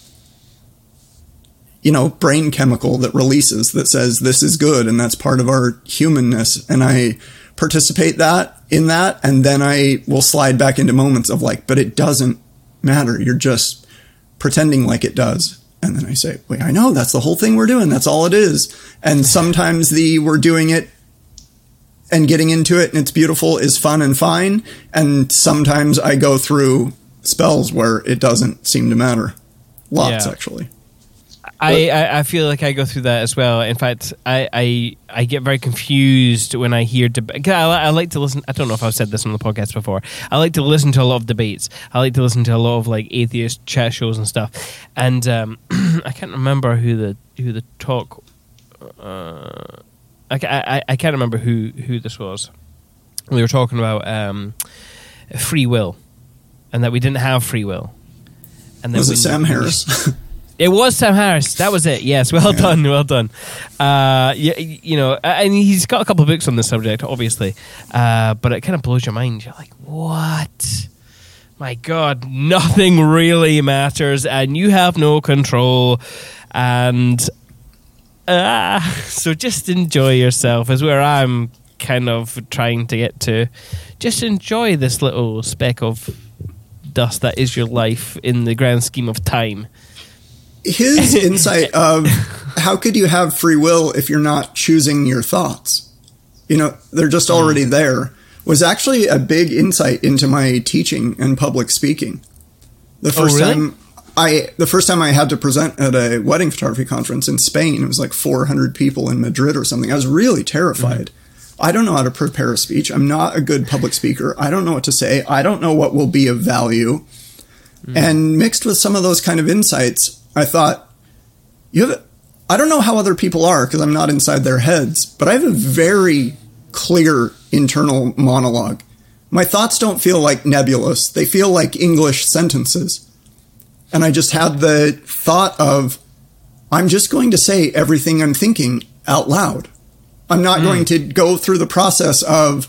you know brain chemical that releases that says this is good and that's part of our humanness. And I participate that in that and then I will slide back into moments of like but it doesn't matter. You're just pretending like it does. And then I say wait I know. That's the whole thing we're doing. That's all it is. And sometimes the we're doing it and getting into it and it's beautiful is fun and fine. And sometimes I go through spells where it doesn't seem to matter. Lots Yeah. actually I, I, I feel like I go through that as well. In fact, I, I, I get very confused when I hear debate. I, I like to listen. I don't know if I've said this on the podcast before. I like to listen to a lot of debates. I like to listen to a lot of like atheist chat shows and stuff. And um, I can't remember who the who the talk. Uh, I, I, I can't remember who who this was. We were talking about um, free will, and that we didn't have free will. And that was it Sam Harris it was Sam Harris. That was it. Yes, well done, well done. Uh, yeah, you know, and he's got a couple of books on this subject, obviously. Uh, but it kind of blows your mind. You're like, what? My God, nothing really matters, and you have no control. And uh, so, just enjoy yourself. Is where I'm kind of trying to get to. Just enjoy this little speck of dust that is your life in the grand scheme of time. His insight of how could you have free will if you're not choosing your thoughts you know they're just mm-hmm. already there was actually a big insight into my teaching and public speaking the oh, first really? time i the first time i had to present at a wedding photography conference in spain it was like 400 people in madrid or something i was really terrified mm-hmm. I don't know how to prepare a speech. I'm not a good public speaker. I don't know what to say. I don't know what will be of value. Mm-hmm. And mixed with some of those kind of insights, I thought, you have, I don't know how other people are because I'm not inside their heads, but I have a very clear internal monologue my thoughts don't feel like nebulous. They feel like English sentences. And I just had the thought of, I'm just going to say everything I'm thinking out loud. I'm not hmm. going to go through the process of,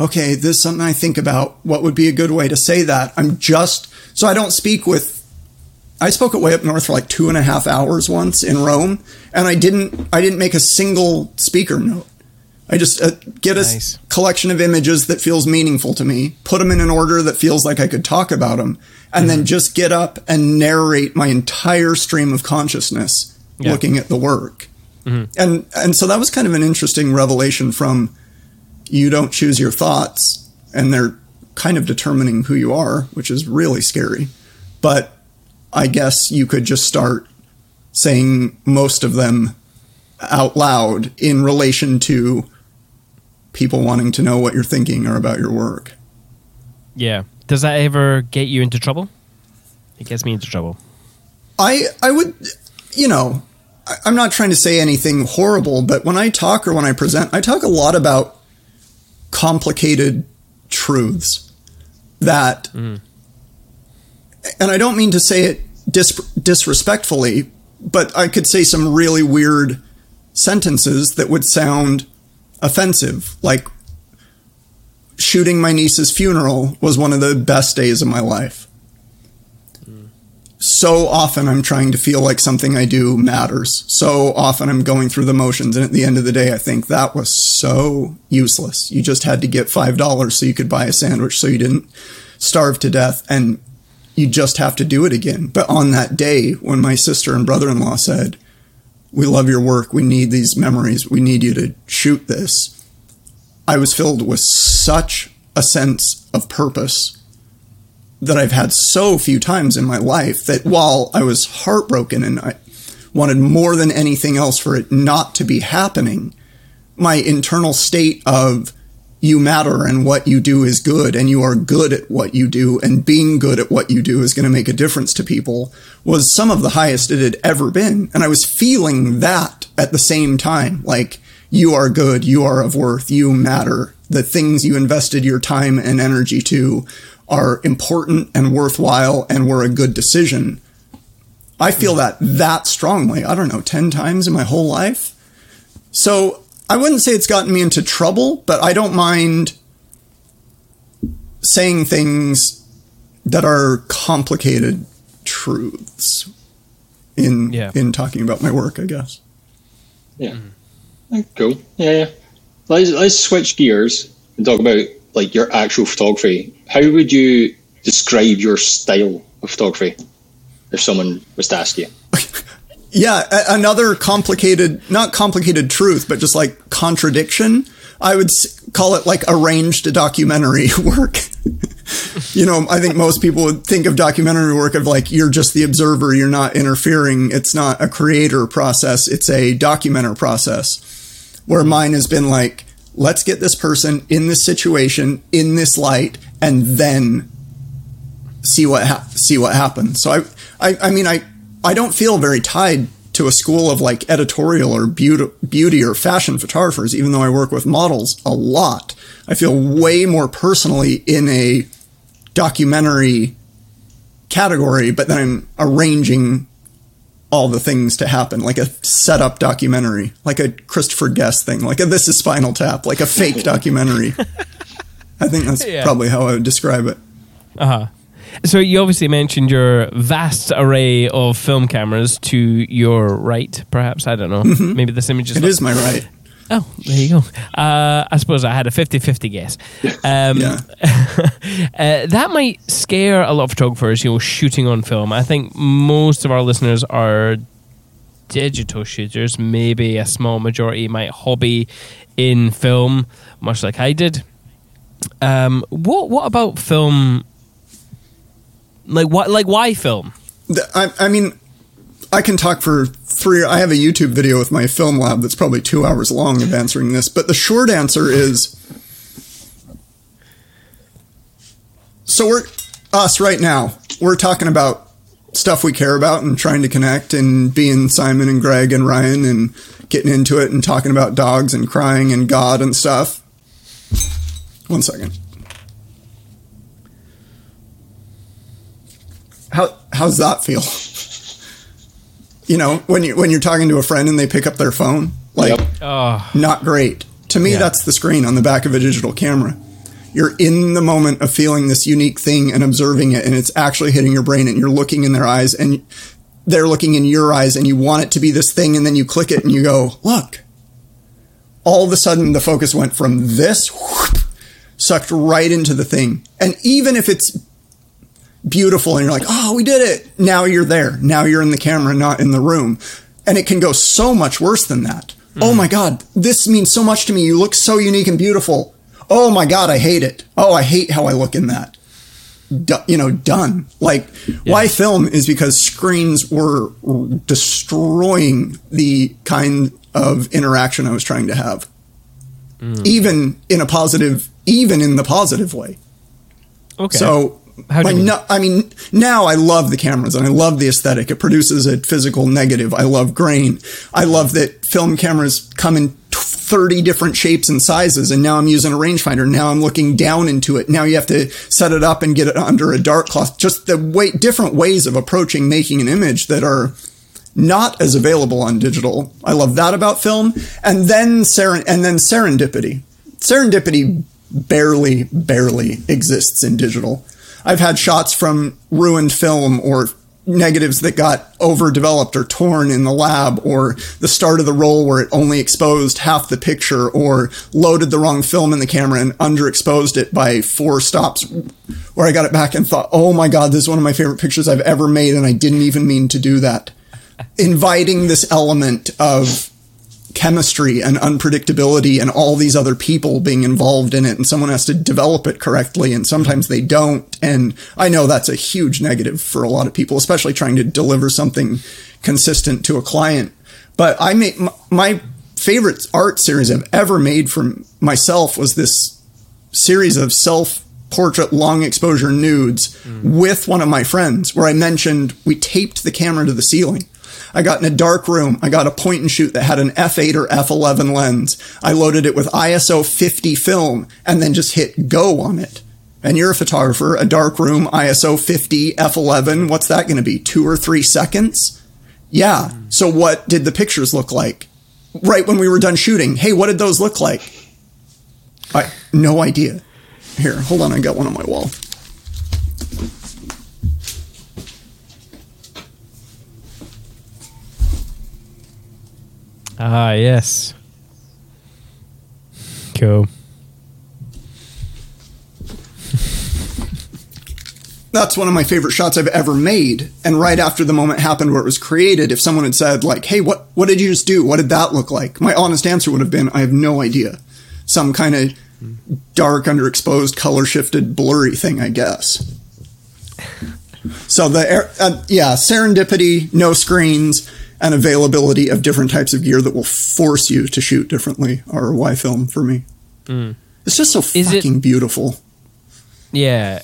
okay, this is something I think about. What would be a good way to say that? I'm just, so I don't speak with, I spoke at Way Up North for like two and a half hours once in Rome, and I didn't, I didn't make a single speaker note. I just uh, get a Nice. collection of images that feels meaningful to me, put them in an order that feels like I could talk about them, and then just get up and narrate my entire stream of consciousness Yeah. looking at the work. And and so that was kind of an interesting revelation from you don't choose your thoughts and they're kind of determining who you are, which is really scary. But I guess you could just start saying most of them out loud in relation to people wanting to know what you're thinking or about your work. Yeah. Does that ever get you into trouble? It gets me into trouble. I I would, you know, I, I'm not trying to say anything horrible, but when I talk or when I present, I talk a lot about complicated truths that, mm. And I don't mean to say it dis- disrespectfully, but I could say some really weird sentences that would sound offensive, like shooting my niece's funeral was one of the best days of my life so often I'm trying to feel like something I do matters. So often I'm going through the motions. And at the end of the day, I think that was so useless. You just had to get $5 so you could buy a sandwich so you didn't starve to death. And you just have to do it again. But on that day, when my sister and brother in law said, We love your work, we need these memories, we need you to shoot this, I was filled with such a sense of purpose that I've had so few times in my life that while I was heartbroken and I wanted more than anything else for it not to be happening, my internal state of you matter and what you do is good and you are good at what you do and being good at what you do is going to make a difference to people was some of the highest it had ever been. And I was feeling that at the same time. Like, you are good, you are of worth, you matter. The things you invested your time and energy to are important and worthwhile and were a good decision. I feel that that strongly. I don't know, 10 times in my whole life. So I wouldn't say it's gotten me into trouble, but I don't mind saying things that are complicated truths in Yeah. in talking about my work, I guess. Yeah. Cool. Yeah, yeah. Let's let's switch gears and talk about like your actual photography. How would you describe your style of photography if someone was to ask you? Yeah, a- another complicated, not complicated truth, but just like contradiction. I would s- call it like arranged documentary work. you know, I think most people would think of documentary work of like you're just the observer, you're not interfering. It's not a creator process, it's a documenter process. Where mine has been like, let's get this person in this situation, in this light, and then see what ha- see what happens. So I, I, I mean, I, I don't feel very tied to a school of like editorial or beauty, beauty or fashion photographers, even though I work with models a lot. I feel way more personally in a documentary category, but then I'm arranging all the things to happen, like a setup documentary, like a Christopher Guest thing, like a This Is Spinal Tap, like a fake documentary. I think that's Yeah. probably how I would describe it. Uh huh. So you obviously mentioned your vast array of film cameras to your right, perhaps. I don't know. Maybe this image is. Mm-hmm. It is my right. Oh, there you go. Uh, I suppose I had a 50-50 guess. Um, Yeah. uh, that might scare a lot of photographers, you know, shooting on film. I think most of our listeners are digital shooters. Maybe a small majority might hobby in film, much like I did. Um, what what about film? Like what? Like why film? I, I mean, I can talk for three. I have a YouTube video with my film lab that's probably two hours long of answering this, but the short answer is so we're us right now. We're talking about stuff we care about and trying to connect and being Simon and Greg and Ryan and getting into it and talking about dogs and crying and God and stuff. One second. How how's that feel? you know, when you when you're talking to a friend and they pick up their phone, like Yep. Oh, not great. To me, Yeah. that's the screen on the back of a digital camera. You're in the moment of feeling this unique thing and observing it, and it's actually hitting your brain, and you're looking in their eyes, and they're looking in your eyes, and you want it to be this thing, and then you click it, and you go, look. All of a sudden, the focus went from this, whoop, sucked right into the thing. And even if it's beautiful and you're like, oh, we did it. Now you're there. Now you're in the camera, not in the room. And it can go so much worse than that. Oh my God, this means so much to me. You look so unique and beautiful. Oh my God, I hate it. Oh, I hate how I look in that. Do, you know, done. Like, why film is because screens were destroying the kind of interaction I was trying to have. Mm. Even in a positive, even in the positive way. okay. So, How do my you no- I mean, now I love the cameras and I love the aesthetic. It produces a physical negative. I love grain. I love that film cameras come in t- 30 different shapes and sizes. And now I'm using a rangefinder. Now I'm looking down into it. Now you have to set it up and get it under a dark cloth. Just the way, different ways of approaching making an image that are not as available on digital. I love that about film. And then seren- and then serendipity. Serendipity barely, barely exists in digital. I've had shots from ruined film or negatives that got overdeveloped or torn in the lab or the start of the roll where it only exposed half the picture or loaded the wrong film in the camera and underexposed it by four stops where I got it back and thought, oh my God, this is one of my favorite pictures I've ever made and I didn't even mean to do that. Inviting this element of chemistry and unpredictability and all these other people being involved in it and someone has to develop it correctly and sometimes they don't. And i know that's a huge negative for a lot of people especially trying to deliver something consistent to a client. But i made my favorite art series i've ever made for myself was this series of self portrait long exposure nudes mm. with one of my friends where i mentioned we taped the camera to the ceiling I got in a dark room. I got a point and shoot that had an f8 or f11 lens. I loaded it with ISO 50 film and then just hit go on it. And you're a photographer, a dark room, ISO 50, f11. What's that going to be? Two or three seconds? Yeah. So what did the pictures look like? Right when we were done shooting. Hey, what did those look like? I no idea. Here, hold on. I got one on my wall. Ah, yes. Cool. that's one of my favorite shots I've ever made. And right after the moment happened where it was created, if someone had said like, "Hey, what what did you just do? What did that look like?" My honest answer would have been, "I have no idea. Some kind of dark, underexposed, color shifted, blurry thing, I guess." So the uh, yeah, serendipity, no screens, and availability of different types of gear that will force you to shoot differently are why film for me. It's just so Is it- fucking beautiful. Yeah.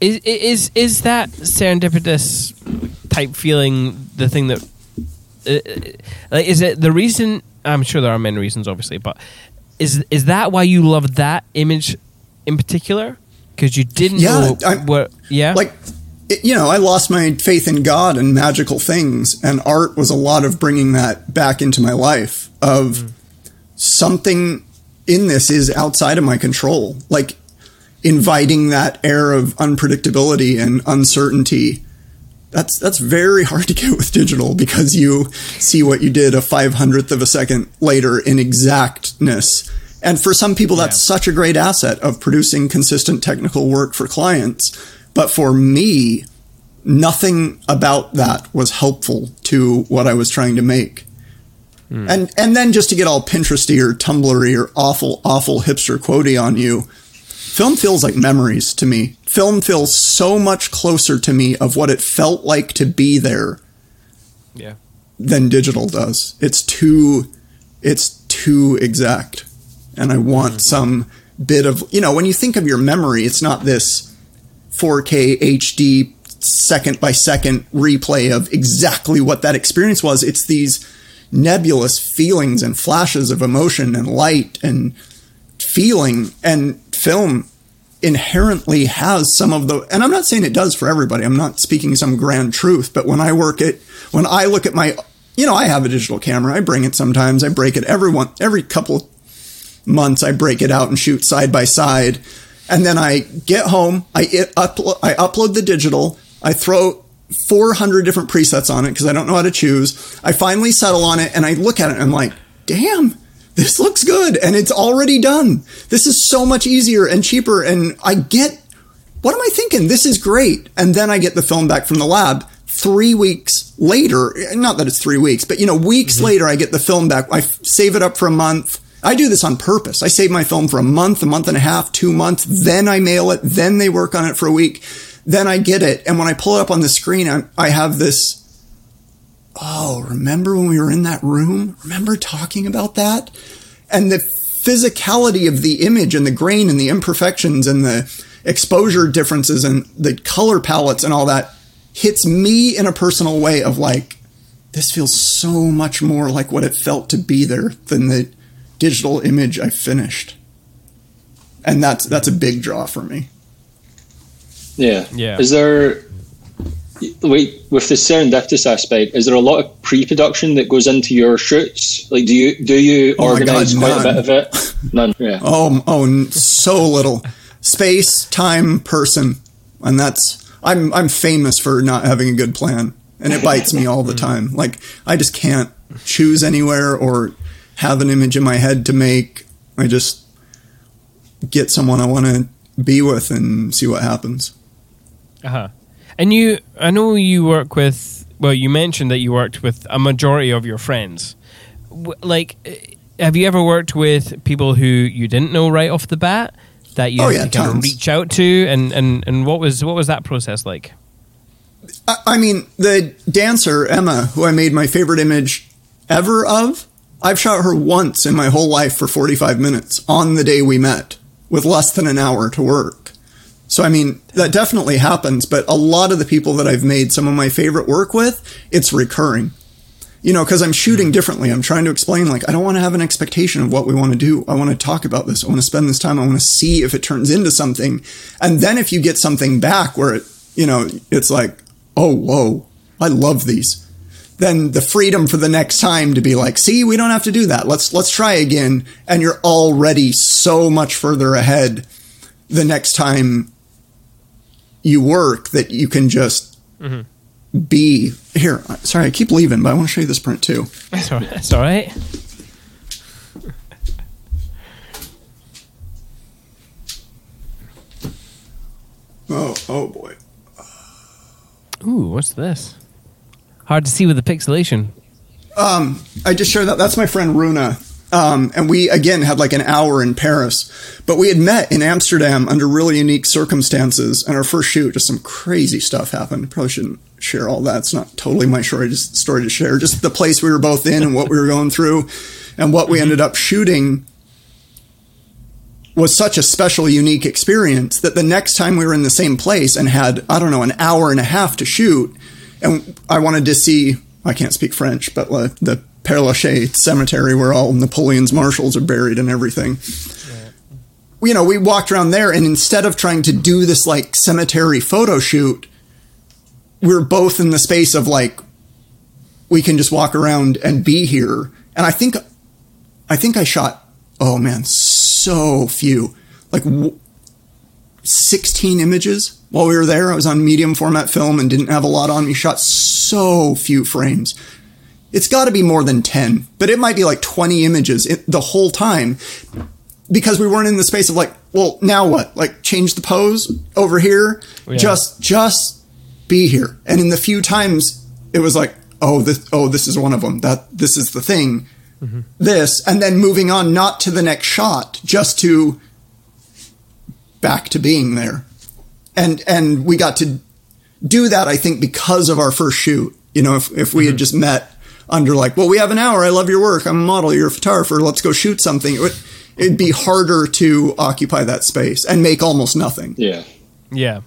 Is is is that serendipitous type feeling the thing that uh, uh, like is it the reason I'm sure there are many reasons obviously but is is that why you love that image in particular because you didn't Yeah, know what yeah like it, you know i lost my faith in god and magical things and art was a lot of bringing that back into my life of mm. something in this is outside of my control like inviting that air of unpredictability and uncertainty that's that's very hard to get with digital because you see what you did a five hundredth of a second later in exactness. And for some people, that's such a great asset of producing consistent technical work for clients. But for me, nothing about that was helpful to what I was trying to make. Hmm. And and then just to get all Pinteresty or Tumblry or awful awful hipster quotey on you, film feels like memories to me. Film feels so much closer to me of what it felt like to be there yeah than digital does. It's too it's too exact. And I want hmm. some bit of you know, when you think of your memory, it's not this 4K HD second by second replay of exactly what that experience was. It's these nebulous feelings and flashes of emotion and light and feeling and film inherently has some of the and I'm not saying it does for everybody. I'm not speaking some grand truth, but when I work it when I look at my you know, I have a digital camera. I bring it sometimes. I break it every one every couple months I break it out and shoot side by side. And then I get home, I it, upload I upload the digital, I throw 400 different presets on it because I don't know how to choose. I finally settle on it and I look at it and I'm like, "Damn, this looks good and it's already done. This is so much easier and cheaper. And I get, what am I thinking? This is great. And then I get the film back from the lab three weeks later. Not that it's three weeks, but you know, weeks mm-hmm. later, I get the film back. I save it up for a month. I do this on purpose. I save my film for a month, a month and a half, two months. Then I mail it. Then they work on it for a week. Then I get it. And when I pull it up on the screen, I, I have this oh, remember when we were in that room? Remember talking about that? And the physicality of the image and the grain and the imperfections and the exposure differences and the color palettes and all that hits me in a personal way of like, this feels so much more like what it felt to be there than the digital image I finished. And that's that's a big draw for me. Yeah. Yeah. Is there wait with the serendipitous aspect is there a lot of pre-production that goes into your shoots like do you do you oh organize God, quite a bit of it none yeah oh oh so little space time person and that's i'm i'm famous for not having a good plan and it bites me all the time like i just can't choose anywhere or have an image in my head to make i just get someone i want to be with and see what happens uh-huh and you, I know you work with. Well, you mentioned that you worked with a majority of your friends. Like, eh, have you ever worked with people who you didn't know right off the bat that you oh, yeah, kind of reach out to, and, and, and what was what was that process like? I mean, the dancer Emma, who I made my favorite image ever of, I've shot her once in my whole life for 45 minutes on the day we met with less than an hour to work. So, I mean, that definitely happens, but a lot of the people that I've made some of my favorite work with, it's recurring. You know, because I'm shooting mm-hmm. differently. I'm trying to explain, like, I don't want to have an expectation of what we want to do. I want to talk about this. I want to spend this time. I want to see if it turns into something. And then if you get something back where it, you know, it's like, oh, whoa, I love these. Then the freedom for the next time to be like, see, we don't have to do that. Let's, let's try again. And you're already so much further ahead the next time you work that you can just mm-hmm. be here. Sorry, I keep leaving, but I want to show you this print too. That's all right. That's all right. Oh, oh boy. Ooh, what's this? Hard to see with the pixelation. Um, I just showed that. That's my friend Runa. Um, and we again had like an hour in Paris, but we had met in Amsterdam under really unique circumstances. And our first shoot, just some crazy stuff happened. Probably shouldn't share all that. It's not totally my story, just story to share. Just the place we were both in and what we were going through, and what we ended up shooting was such a special, unique experience that the next time we were in the same place and had I don't know an hour and a half to shoot, and I wanted to see. I can't speak French, but the Père Lachaise cemetery where all Napoleon's marshals are buried and everything. You know, we walked around there and instead of trying to do this like cemetery photo shoot, we are both in the space of like, we can just walk around and be here. And I think, I think I shot, oh man, so few, like 16 images while we were there. I was on medium format film and didn't have a lot on me. Shot so few frames it's got to be more than 10, but it might be like 20 images the whole time because we weren't in the space of like, well, now what? Like change the pose over here. Yeah. Just, just be here. And in the few times it was like, oh, this, oh, this is one of them. That this is the thing. Mm-hmm. This, and then moving on, not to the next shot, just to back to being there. And, and we got to do that, I think, because of our first shoot. You know, if, if we mm-hmm. had just met under like, well, we have an hour. I love your work. I'm a model. You're a photographer. Let's go shoot something. It would, it'd be harder to occupy that space and make almost nothing. Yeah. Yeah.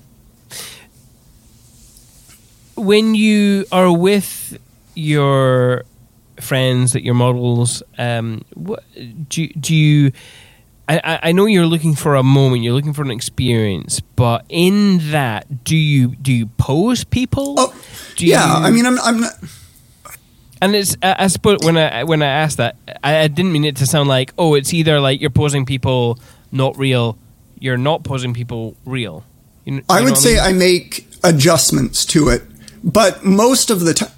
When you are with your friends, that your models, um, what, do do you I, I- I know you're looking for a moment, you're looking for an experience, but in that, do you do you pose people? Oh, Do yeah. you- I mean, I'm, I'm not. And it's I, I suppose when I when I asked that, I, I didn't mean it to sound like oh, it's either like you're posing people not real, you're not posing people real. You, kn- I would say mean? I make adjustments to it, but most of the time,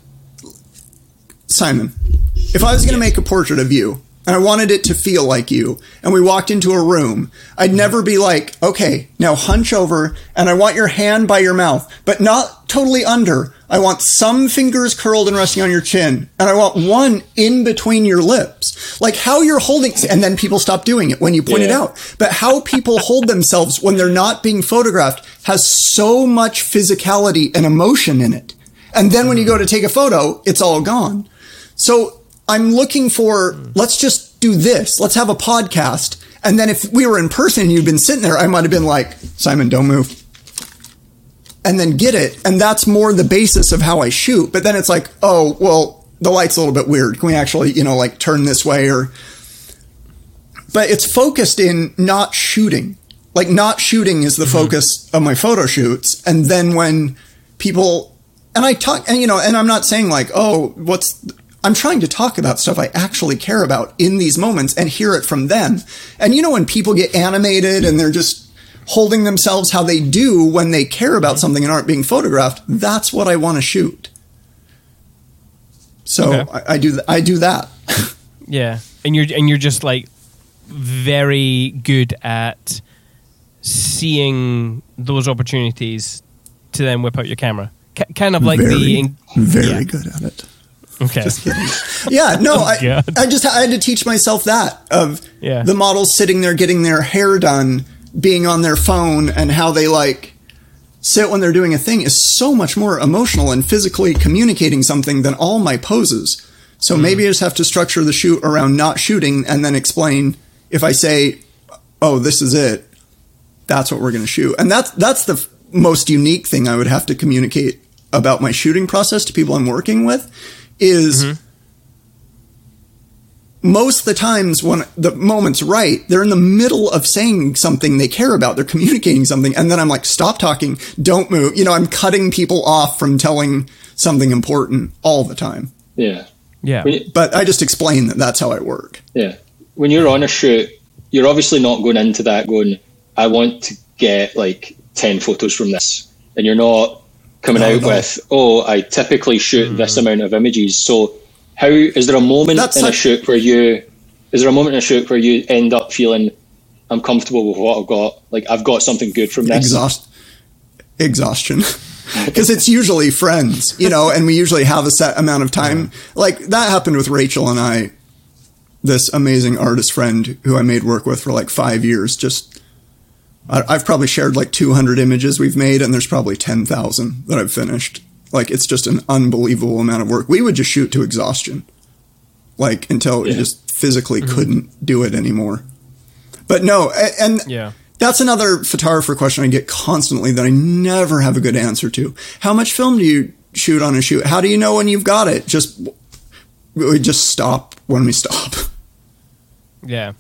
Simon, if I was going to make a portrait of you and I wanted it to feel like you, and we walked into a room, I'd never be like, okay, now hunch over and I want your hand by your mouth, but not totally under. I want some fingers curled and resting on your chin, and I want one in between your lips. Like how you're holding, and then people stop doing it when you point it out. But how people hold themselves when they're not being photographed has so much physicality and emotion in it. And then when you go to take a photo, it's all gone. So I'm looking for, let's just do this. Let's have a podcast. And then if we were in person and you'd been sitting there, I might have been like, Simon, don't move. And then get it. And that's more the basis of how I shoot. But then it's like, oh, well, the light's a little bit weird. Can we actually, you know, like turn this way or, but it's focused in not shooting. Like not shooting is the mm-hmm. focus of my photo shoots. And then when people, and I talk, and you know, and I'm not saying like, oh, what's, I'm trying to talk about stuff I actually care about in these moments and hear it from them. And you know, when people get animated and they're just holding themselves how they do when they care about something and aren't being photographed, that's what I want to shoot. So Okay. I, I do, th- I do that. Yeah, and you're and you're just like very good at seeing those opportunities to then whip out your camera. K- kind of like very, the in- very yeah. good at it. Okay. Just. Yeah, no, oh, I, God. I just I had to teach myself that of Yeah. the models sitting there getting their hair done, being on their phone, and how they like sit when they're doing a thing is so much more emotional and physically communicating something than all my poses. So mm. maybe I just have to structure the shoot around not shooting and then explain if I say, "Oh, this is it." That's what we're going to shoot. And that's that's the f- most unique thing I would have to communicate about my shooting process to people I'm working with is mm-hmm. most of the times when the moment's right, they're in the middle of saying something they care about. They're communicating something. And then I'm like, stop talking. Don't move. You know, I'm cutting people off from telling something important all the time. Yeah. yeah. You- But I just explain that that's how I work. Yeah. When you're on a shoot, you're obviously not going into that going, I want to get like 10 photos from this. And you're not coming No, out no. with, oh, I typically shoot this hmm. amount of images. So, how is there a moment That's in a shoot where you, is there a moment in a shoot where you end up feeling, I'm comfortable with what I've got? Like, I've got something good from this. Exhaust, exhaustion. Because it's usually friends, you know, and we usually have a set amount of time. Like that happened with Rachel and I, this amazing artist friend who I made work with for like five years. Just, I've probably shared like 200 images we've made, and there's probably 10,000 that I've finished. Like it's just an unbelievable amount of work. We would just shoot to exhaustion, like until Yeah. just physically mm-hmm. couldn't do it anymore. But no, and Yeah. that's another photographer question I get constantly that I never have a good answer to. How much film do you shoot on a shoot? How do you know when you've got it? Just we just stop when we stop. Yeah.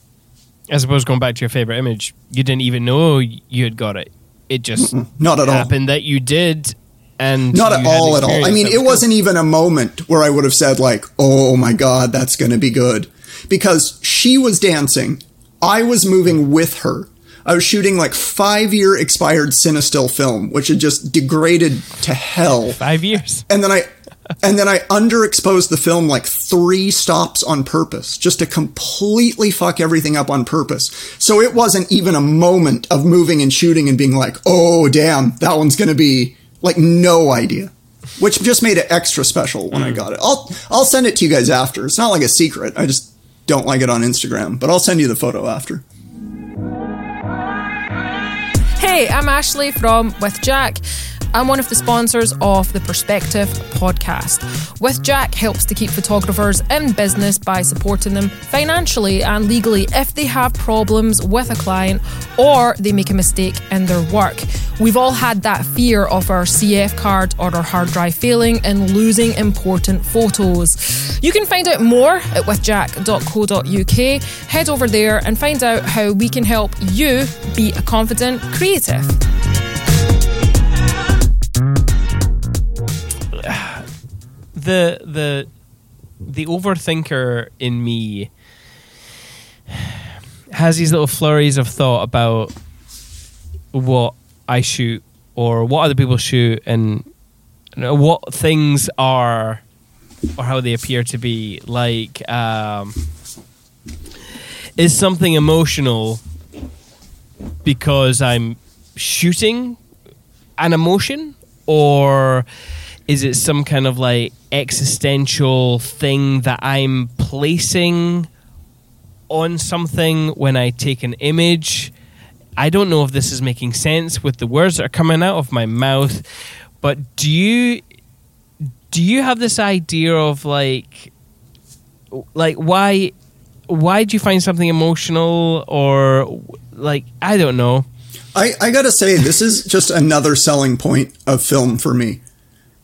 I suppose going back to your favorite image, you didn't even know you had got it. It just Not at all. happened that you did, and Not at all at all. I mean, it was wasn't even a moment where I would have said like, "Oh my god, that's going to be good." Because she was dancing, I was moving with her. I was shooting like 5-year expired Cinestill film, which had just degraded to hell. five years. and then I and then I underexposed the film like three stops on purpose, just to completely fuck everything up on purpose. So it wasn't even a moment of moving and shooting and being like, "Oh damn, that one's gonna be like no idea," which just made it extra special when I mm. got it. I'll I'll send it to you guys after. It's not like a secret. I just don't like it on Instagram, but I'll send you the photo after. Hey, I'm Ashley from With Jack. I'm one of the sponsors of the Perspective podcast. With Jack helps to keep photographers in business by supporting them financially and legally if they have problems with a client or they make a mistake in their work. We've all had that fear of our CF card or our hard drive failing and losing important photos. You can find out more at withjack.co.uk. Head over there and find out how we can help you be a confident creative. The the the overthinker in me has these little flurries of thought about what I shoot or what other people shoot and you know, what things are or how they appear to be. Like um, is something emotional because I'm shooting an emotion or is it some kind of like existential thing that I'm placing on something when I take an image? I don't know if this is making sense with the words that are coming out of my mouth, but do you do you have this idea of like like why why do you find something emotional or like I don't know. I, I gotta say, this is just another selling point of film for me.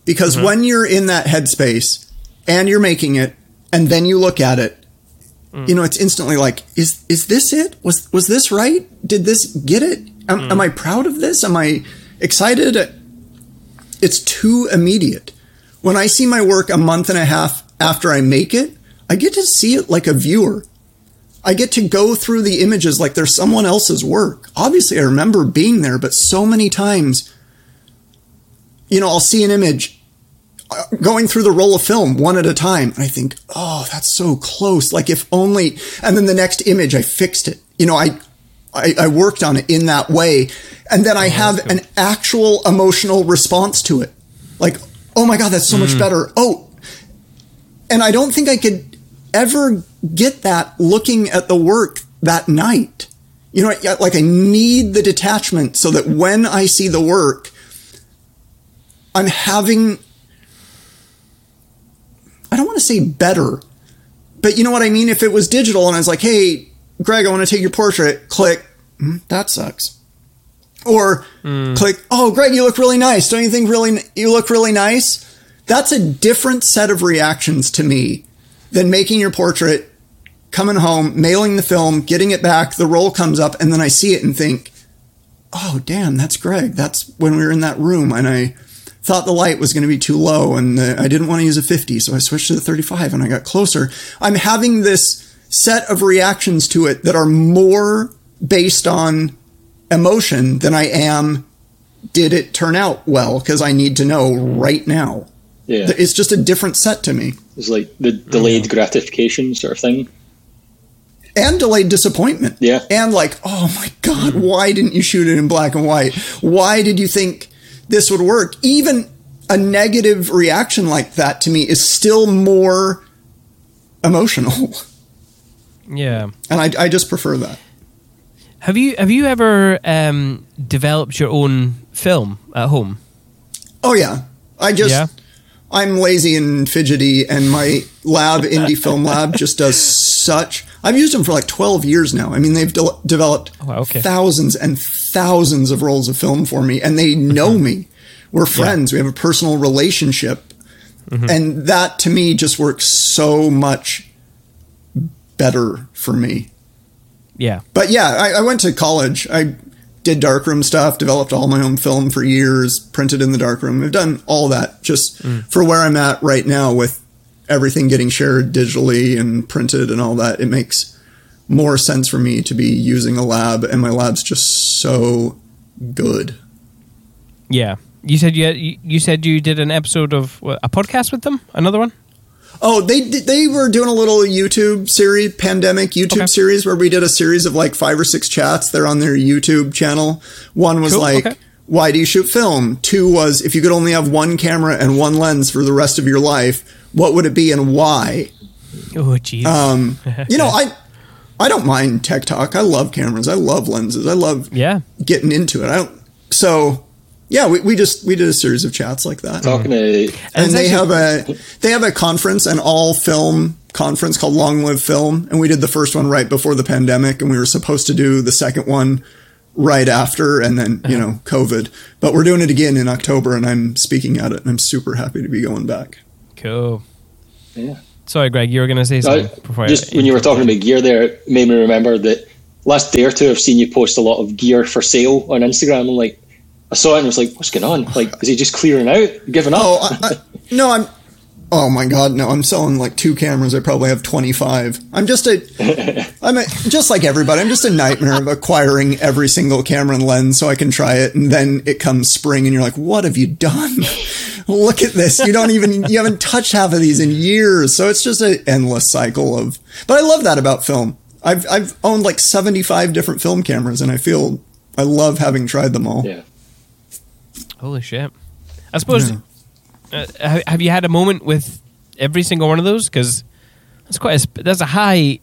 Because mm-hmm. when you're in that headspace and you're making it, and then you look at it, mm. you know, it's instantly like, is is this it? Was was this right? Did this get it? Am, mm. am I proud of this? Am I excited? It's too immediate. When I see my work a month and a half after I make it, I get to see it like a viewer. I get to go through the images like they're someone else's work. Obviously, I remember being there, but so many times, you know, I'll see an image uh, going through the roll of film one at a time. And I think, oh, that's so close. Like if only, and then the next image, I fixed it. You know, I, I, I worked on it in that way. And then I have an actual emotional response to it. Like, oh my God, that's so much better. Oh, and I don't think I could ever get that looking at the work that night. You know, like I need the detachment so that when I see the work, I'm having, I don't want to say better, but you know what I mean? If it was digital and I was like, hey, Greg, I want to take your portrait, click, "Mm, that sucks. Or click, oh, Greg, you look really nice. Don't you think really, you look really nice? That's a different set of reactions to me than making your portrait, coming home, mailing the film, getting it back, the roll comes up, and then I see it and think, oh, damn, that's Greg. That's when we were in that room and I thought the light was going to be too low and uh, I didn't want to use a 50, so I switched to the 35 and I got closer. I'm having this set of reactions to it that are more based on emotion than I am did it turn out well because I need to know right now. Yeah, It's just a different set to me. it's like the delayed gratification sort of thing. and delayed disappointment. Yeah. And like, oh my God, why didn't you shoot it in black and white? Why did you think this would work? Even a negative reaction like that to me is still more emotional. Yeah. And I, I just prefer that. Have you have you ever um, developed your own film at home? Oh, yeah. I just, Yeah. I'm lazy and fidgety, and my lab, Indie Film Lab, just does such. I've used them for like 12 years now. I mean, they've de- developed Oh, okay. thousands and thousands of rolls of film for me, and they know mm-hmm. me. We're friends. We have a personal relationship. Mm-hmm. And that to me just works so much better for me. Yeah. But yeah, I, I went to college. I did darkroom stuff, developed all my own film for years, printed in the darkroom. I've done all that just mm. for where I'm at right now with everything getting shared digitally and printed and all that. It makes more sense for me to be using a lab, and my lab's just so good. Yeah. You said you, had, you said you did an episode of what, a podcast with them. Another one. Oh, they they were doing a little YouTube series, pandemic YouTube Okay. series, where we did a series of like five or six chats. They're on their YouTube channel. One was Cool, like, okay. "Why do you shoot film?" Two was, "If you could only have one camera and one lens for the rest of your life, what would it be and why?" Oh, jeez. Um, you know, I I don't mind tech talk. I love cameras. I love lenses. I love yeah. getting into it. I don't. So yeah, we, we just we did a series of chats like that Talking to and it's they have a they have a conference an all film conference called long live film and we did the first one right before the pandemic and we were supposed to do the second one right after, and then you know COVID. But we're doing it again in October, and I'm speaking at it, and I'm super happy to be going back. Cool. Yeah. Sorry, Greg, you were going to say No, something before I- just when you were talking about gear there, it made me remember that last day or two I've seen you post a lot of gear for sale on Instagram. And like, I saw it and was like, what's going on? Like, is he just clearing out, giving up? Oh I, I, no, I'm. Oh my god, no! I'm selling like two cameras. I probably have 25. I'm just a. I'm a, just like everybody. I'm just a nightmare of acquiring every single camera and lens so I can try it, and then it comes spring, and you're like, "What have you done? Look at this! You don't even you haven't touched half of these in years." So it's just an endless cycle of. But I love that about film. I've I've owned like 75 different film cameras, and I feel I love having tried them all. yeah. Holy shit! I suppose. Uh, have you had a moment with every single one of those? Because that's quite a sp- that's a high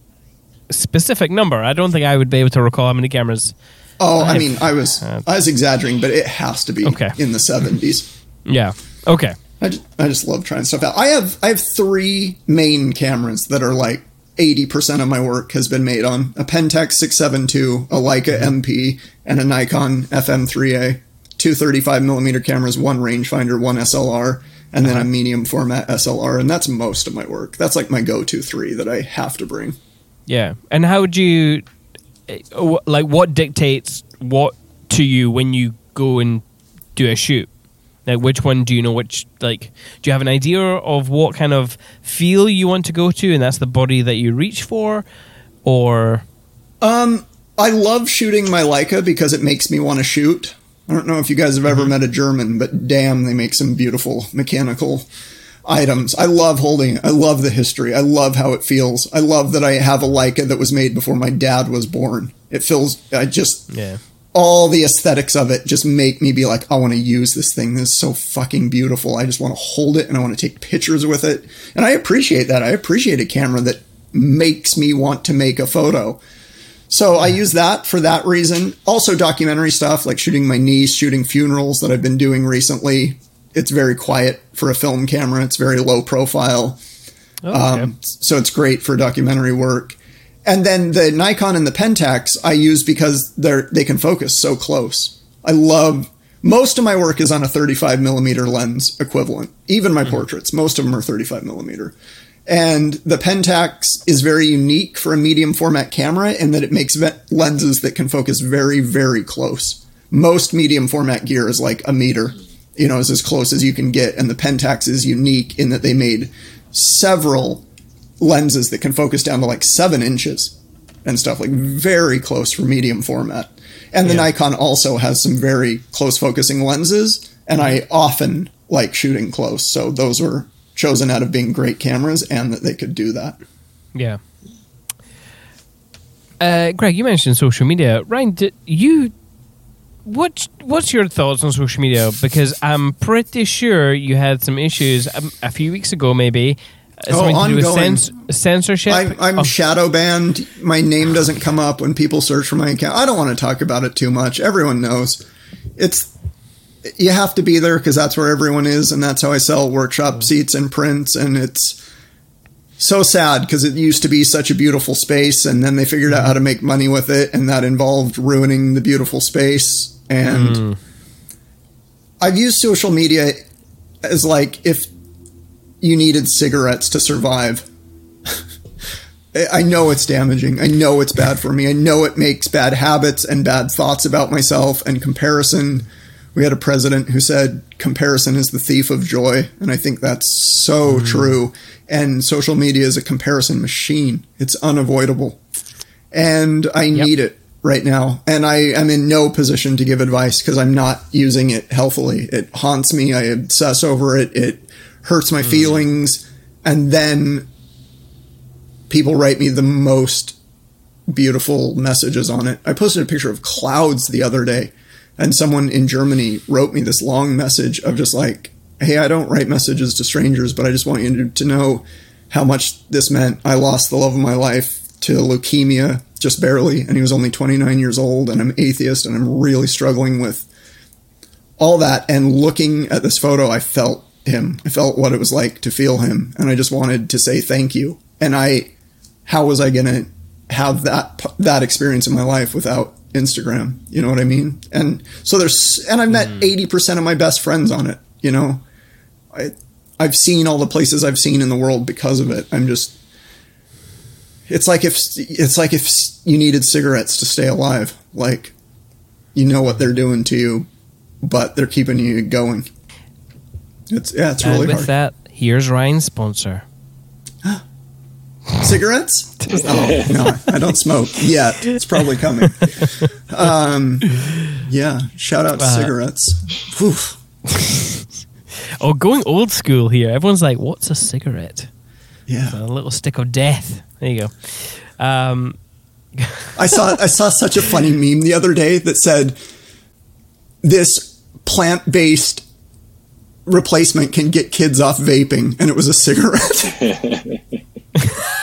specific number. I don't think I would be able to recall how many cameras. Oh, I I've- mean, I was uh, I was exaggerating, but it has to be Okay. in the 70s. Yeah. Okay. I just, I just love trying stuff out. I have I have three main cameras that are like eighty percent of my work has been made on a Pentax six seven two, a Leica MP, and a Nikon FM three A. Two 35 millimeter cameras, one rangefinder, one SLR, and then a medium format SLR, and that's most of my work. That's like my go to three that I have to bring. Yeah. And how would you eh, like what dictates what to you when you go and do a shoot? Like which one do you know which like do you have an idea of what kind of feel you want to go to and that's the body that you reach for or Um, I love shooting my Leica because it makes me want to shoot. I don't know if you guys have ever mm-hmm. met a German, but damn, they make some beautiful mechanical items. I love holding it. I love the history. I love how it feels. I love that I have a Leica that was made before my dad was born. It feels, I just, yeah. all the aesthetics of it just make me be like, I want to use this thing. This is so fucking beautiful. I just want to hold it and I want to take pictures with it. And I appreciate that. I appreciate a camera that makes me want to make a photo. So I use that for that reason. Also documentary stuff like shooting my niece, shooting funerals that I've been doing recently. It's very quiet for a film camera. It's very low profile. Oh, okay. Um, so it's great for documentary work. And then the Nikon and the Pentax I use because they're they can focus so close. I love most of my work is on a 35 millimeter lens equivalent. Even my portraits, most of them are 35 millimeter. And the Pentax is very unique for a medium format camera in that it makes lenses that can focus very, very close. Most medium format gear is like a meter, you know, is as close as you can get. And the Pentax is unique in that they made several lenses that can focus down to like seven inches and stuff, like very close for medium format. And the Yeah. Nikon also has some very close focusing lenses, and I often like shooting close. So those were chosen out of being great cameras and that they could do that. Yeah. Uh, Greg, you mentioned social media. Ryan, did you what what's your thoughts on social media? Because I'm pretty sure you had some issues um, a few weeks ago, maybe uh, Oh, something to do with ongoing. cens- censorship. I'm, I'm of- shadow banned. My name doesn't come up when people search for my account. I don't want to talk about it too much. Everyone knows. It's you have to be there because that's where everyone is, and that's how I sell workshop mm-hmm. seats and prints. And it's so sad because it used to be such a beautiful space, and then they figured out mm-hmm. how to make money with it, and that involved ruining the beautiful space. And mm. I've used social media as like if you needed cigarettes to survive. I know it's damaging. I know it's bad for me. I know it makes bad habits and bad thoughts about myself and comparison. We had a president who said comparison is the thief of joy. And I think that's so mm. true. And social media is a comparison machine, it's unavoidable. And I need it right now. And I am in no position to give advice because I'm not using it healthily. It haunts me. I obsess over it. It hurts my mm. feelings. And then people write me the most beautiful messages on it. I posted a picture of clouds the other day, and someone in Germany wrote me this long message of just like, hey, I don't write messages to strangers, but I just want you to, know how much this meant. I lost the love of my life to leukemia just barely, and he was only 29 years old, and I'm atheist, and I'm really struggling with all that. And looking at this photo, I felt him. I felt what it was like to feel him, and I just wanted to say thank you. And I, how was I going to have that that experience in my life without Instagram. You know what I mean? And so there's, and I've met mm. 80% of my best friends on it. You know, I, I've seen all the places I've seen in the world because of it. I'm just, it's like if, it's like if you needed cigarettes to stay alive. Like, you know what they're doing to you, but they're keeping you going. It's, yeah, it's and really with hard. that, here's Ryan's sponsor. Cigarettes? oh, no, I don't smoke yet. It's probably coming. Um, yeah, shout out to Uh, cigarettes. Whew. Oh, going old school here. Everyone's like, "What's a cigarette?" Yeah, A little stick of death. There you go. Um, I saw I saw such a funny meme the other day that said this plant based replacement can get kids off vaping, and it was a cigarette.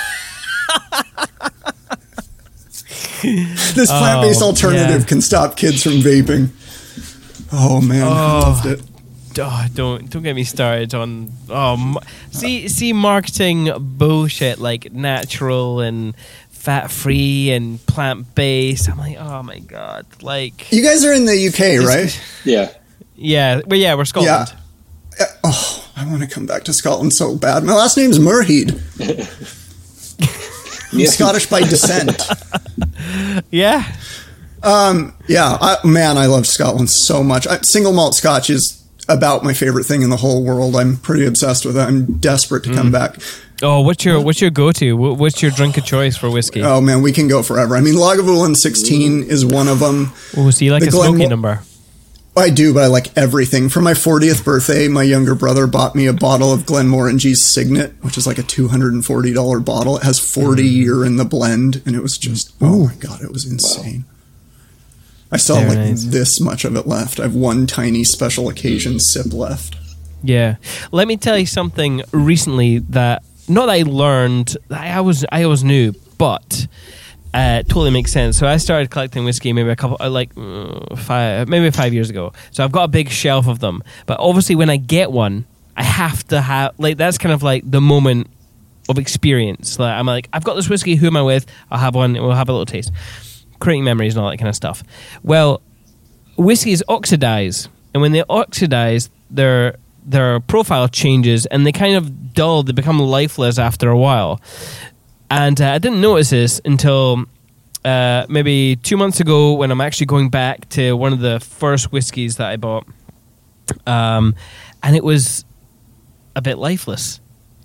this plant based Oh, alternative yeah. can stop kids from vaping. Oh man, I Oh. loved it. oh, don't don't get me started on. Oh, see see marketing bullshit like natural and fat free and plant based. I'm like, oh my god, like You guys are in the UK, right? Yeah. yeah, well yeah, we're Scotland. Uh, Oh, I want to come back to Scotland so bad. My last name's Muirhead. Yeah. Scottish by descent. Yeah, Yeah, I, man, I love Scotland so much. I, single malt Scotch is about my favorite thing in the whole world. I'm pretty obsessed with it. I'm desperate to Mm. come back. Oh, what's your what's your go to? What's your drink of choice for whiskey? Oh man, we can go forever. I mean, Lagavulin 16 is one of them. Oh, see, like the a smoky number. I do, but I like everything. For my 40th birthday, my younger brother bought me a bottle of Glenmorangie's Signet, which is like a $240 bottle. It has 40 Mm. year in the blend, and it was just, oh my God, it was insane. I still have like nice. this much of it left. I have one tiny special occasion sip left. Yeah. Let me tell you something recently that not that I learned, I was I always knew, but uh, totally makes sense. So I started collecting whiskey maybe a couple uh, like uh, five maybe five years ago. So I've got a big shelf of them. But obviously when I get one, I have to have like that's kind of like the moment of experience. Like I'm like, I've got this whiskey, who am I with? I'll have one we'll have a little taste. Creating memories and all that kind of stuff. Well, whiskeys oxidize, and when they oxidize, their their profile changes, and they kind of dull. They become lifeless after a while. And uh, I didn't notice this until uh, maybe two months ago when I'm actually going back to one of the first whiskies that I bought, um, and it was a bit lifeless.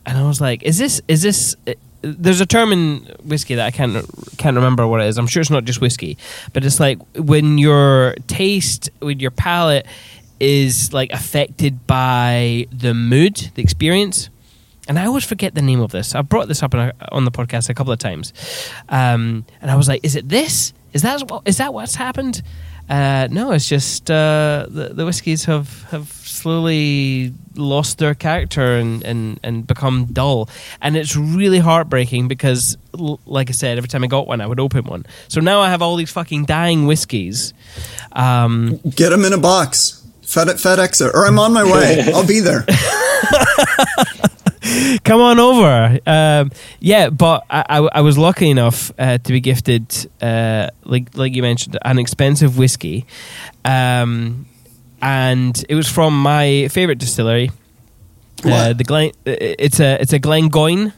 And I was like, "Is this? Is this?" uh, There's a term in whiskey that I can't can't remember what it is. I'm sure it's not just whiskey, but it's like when your taste, when your palate is like affected by the mood, the experience. And I always forget the name of this. I brought this up on, a, on the podcast a couple of times, um, and I was like, "Is it this? Is that? Is that what's happened?" Uh, no, it's just uh, the, the whiskies have, have slowly lost their character and, and, and become dull. And it's really heartbreaking because, l- like I said, every time I got one, I would open one. So now I have all these fucking dying whiskies. Um, Get them in a box. Fed FedEx it, or I'm on my way. I'll be there. come on over. Um, yeah, but I, I, I was lucky enough uh, to be gifted, uh, like like you mentioned, an expensive whiskey, um, and it was from my favorite distillery, uh, the Glen. It's a it's a Glengoyne.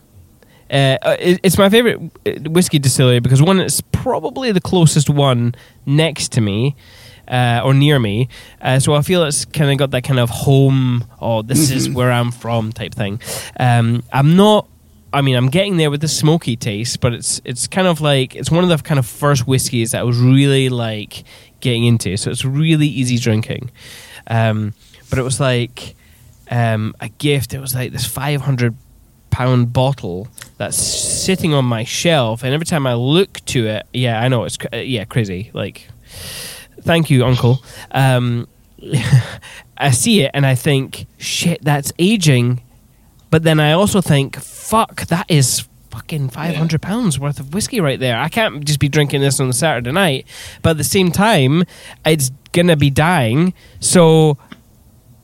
Uh, it- it's my favorite uh, whiskey distillery because one, it's probably the closest one next to me. Uh, or near me, uh, so I feel it's kind of got that kind of home. Oh, this is where I'm from type thing. Um, I'm not. I mean, I'm getting there with the smoky taste, but it's it's kind of like it's one of the kind of first whiskies that I was really like getting into. So it's really easy drinking. Um, but it was like um, a gift. It was like this 500 pound bottle that's sitting on my shelf, and every time I look to it, yeah, I know it's cra- yeah crazy. Like, thank you, Uncle. Um, I see it and I think, shit, that's aging. But then I also think, fuck, that is fucking 500 pounds worth of whiskey right there. I can't just be drinking this on a Saturday night. But at the same time, it's gonna be dying. So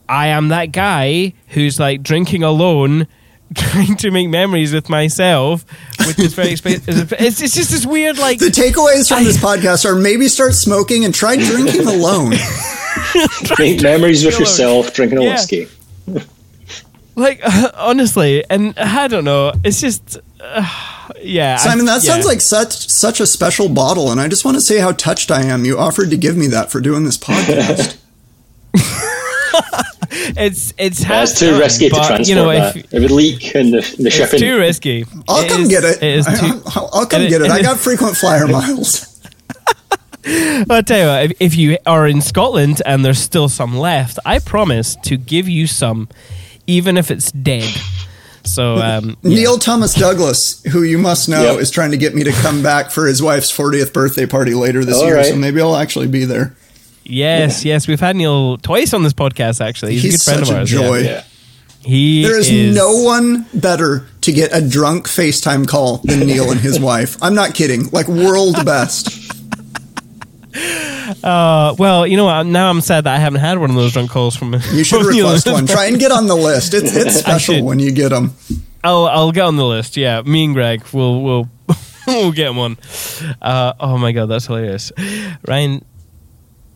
I am that guy who's like drinking alone trying to make memories with myself which is very expensive. It's, it's just this weird like The takeaways from this podcast are maybe start smoking and try drinking alone. Make memories with Alone. yourself, drinking a Yeah. whiskey. like honestly, and I don't know. It's just uh, yeah. I- Simon, that yeah. sounds like such such a special bottle, and I just want to say how touched I am. You offered to give me that for doing this podcast. it's it's Yeah, half it's too done, risky to but, transport You know, that. if, it would leak in the, in the it's shipping. too risky. I'll It come is- get it. It is I, too. will I'll come it- get it. and I got frequent flyer miles. I'll tell you what, if, if you are in Scotland and there's still some left, I promise to give you some, even if it's dead. So, um, Neil Thomas Douglas, who you must know, Yep. is trying to get me to come back for his wife's 40th birthday party later this All year. right. So maybe I'll actually be there. Yes, yes, we've had Neil twice on this podcast, actually. He's, He's a good friend such of a ours. joy. Yeah. Yeah. He There is, is no one better to get a drunk FaceTime call than Neil and his wife. I'm not kidding. Like world best. Uh, well, you know what? Now I'm sad that I haven't had one of those drunk calls from You should from Neil. request one. Try and get on the list. It's it's special when you get them. I'll I'll get on the list. Yeah, me and Greg will will we'll get one. Uh, oh my god, that's hilarious, Ryan.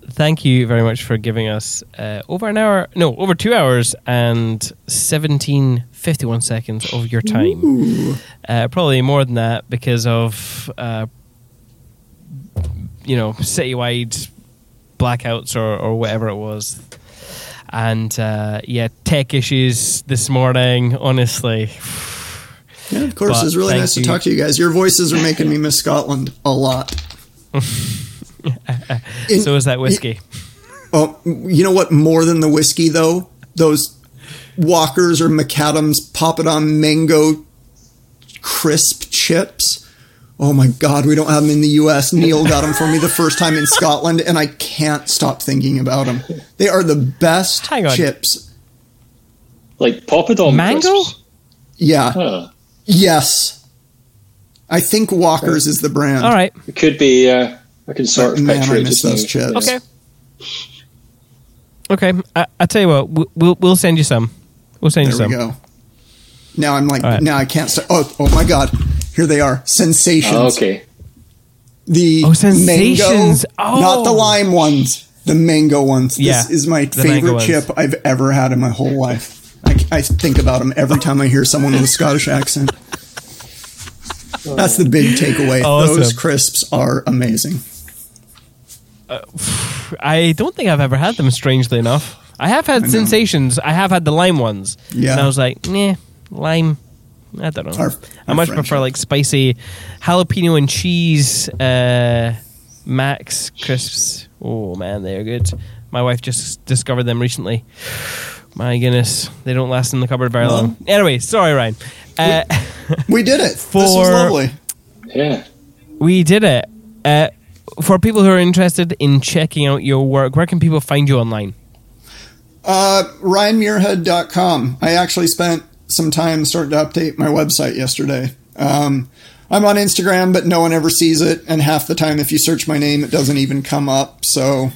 Thank you very much for giving us uh, over an hour, no, over two hours and seventeen fifty one seconds of your time. Uh, probably more than that because of uh, you know citywide blackouts or or whatever it was. And uh, yeah, tech issues this morning. Honestly, Yeah, of course. But it's really nice you. to talk to you guys. Your voices are making me miss Scotland a lot. In- so is that whiskey. Oh, you know what? More than the whiskey, though, those Walkers or Macadams poppadom mango crisp chips. Oh my God, we don't have them in the U.S. Neil got them for me the first time in Scotland, and I can't stop thinking about them. They are the best Hang on. chips. Like Poppadom Mango? crisps. Yeah. Huh. Yes. I think Walkers is the brand. All right. It could be. Uh, I can sort of Man, picture I miss those chips. Okay. Okay. I, I tell you what, we- we'll we'll send you some. We'll send you There we go. Now I'm like, All right. now I can't stop. Oh, oh my God. Here they are. Sensations. Oh, okay. The Oh, Sensations. mango, not the Oh. lime ones, the mango ones. Yeah, this is my the mango favorite ones. chip I've ever had in my whole life. I, I think about them every time I hear someone with a Scottish accent. That's the big takeaway. Awesome. Those crisps are amazing. I don't think I've ever had them. Strangely enough, I have had know. sensations. I have had the lime ones. Yeah. And I was like, nah, lime. I don't know. Our- I much friendship. prefer like spicy jalapeno and cheese uh, Max crisps. Oh man, they're good. My wife just discovered them recently. My goodness, they don't last in the cupboard very Well. long. Anyway, sorry, Ryan. Uh, We did it. this For- was lovely. Yeah. we did it. Uh, for people who are interested in checking out your work, where can people find you online? Uh, RyanMuirhead.com. I actually spent some time starting to update my website yesterday. Um, I'm on Instagram, but no one ever sees it. And half the time, if you search my name, it doesn't even come up. So,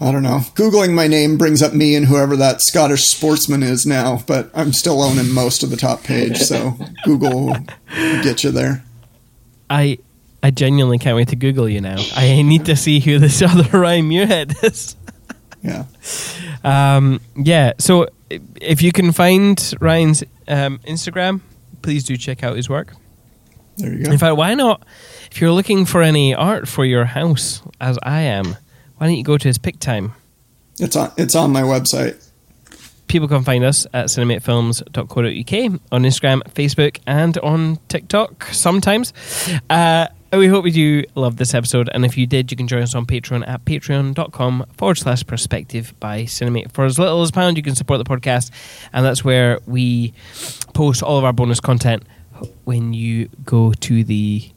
I don't know. Googling my name brings up me and whoever that Scottish sportsman is now, but I'm still owning most of the top page. So, Google will get you there. I I genuinely can't wait to Google you now. I need to see who this other Ryan Muirhead is. Yeah. Um, yeah, so if you can find Ryan's um, Instagram, please do check out his work. There you go. In fact, why not? If you're looking for any art for your house, as I am, why don't you go to his Pic-Time? It's on, it's on my website. People can find us at cinematefilms.co.uk on Instagram, Facebook, and on TikTok sometimes. Uh, we hope you love this episode, and if you did, you can join us on Patreon at patreon.com forward slash perspective by Cinemate. For as little as a pound, you can support the podcast, and that's where we post all of our bonus content when you go to the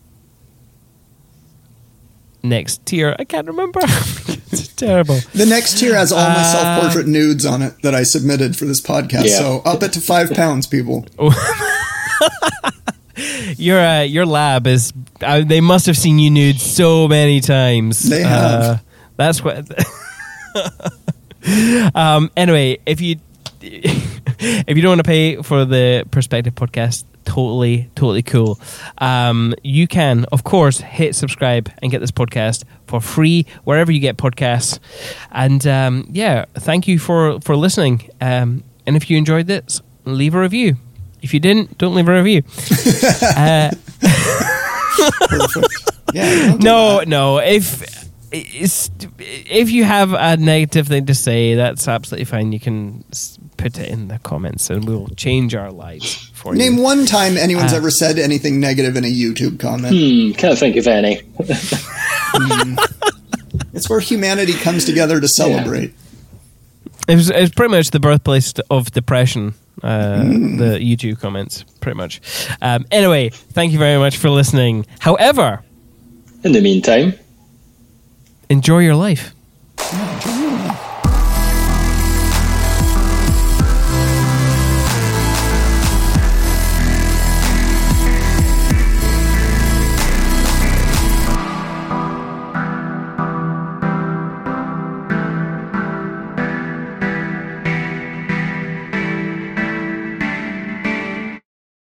next tier. I can't remember. it's terrible. The next tier has all my Uh, self portrait nudes on it that I submitted for this podcast. Yeah. So up it to five pounds, people. Your uh, your lab is. Uh, they must have seen you nude so many times. They have. Uh, that's what. um. Anyway, if you if you don't want to pay for the Perspective podcast, totally, totally cool. Um, you can, of course, hit subscribe and get this podcast for free wherever you get podcasts. And um, yeah, thank you for for listening. Um, and if you enjoyed this, leave a review. If you didn't, don't leave a review. uh, Yeah. don't no, that. no. If it's, if you have a negative thing to say, that's absolutely fine. You can put it in the comments, and we'll change our lives for Name you. Name one time anyone's Uh, ever said anything negative in a YouTube comment. Hmm, can't think of any. It's where humanity comes together to celebrate. It was, it was pretty much the birthplace of depression. Uh, The YouTube comments, pretty much. Um, anyway, thank you very much for listening. However, In the meantime, enjoy your life.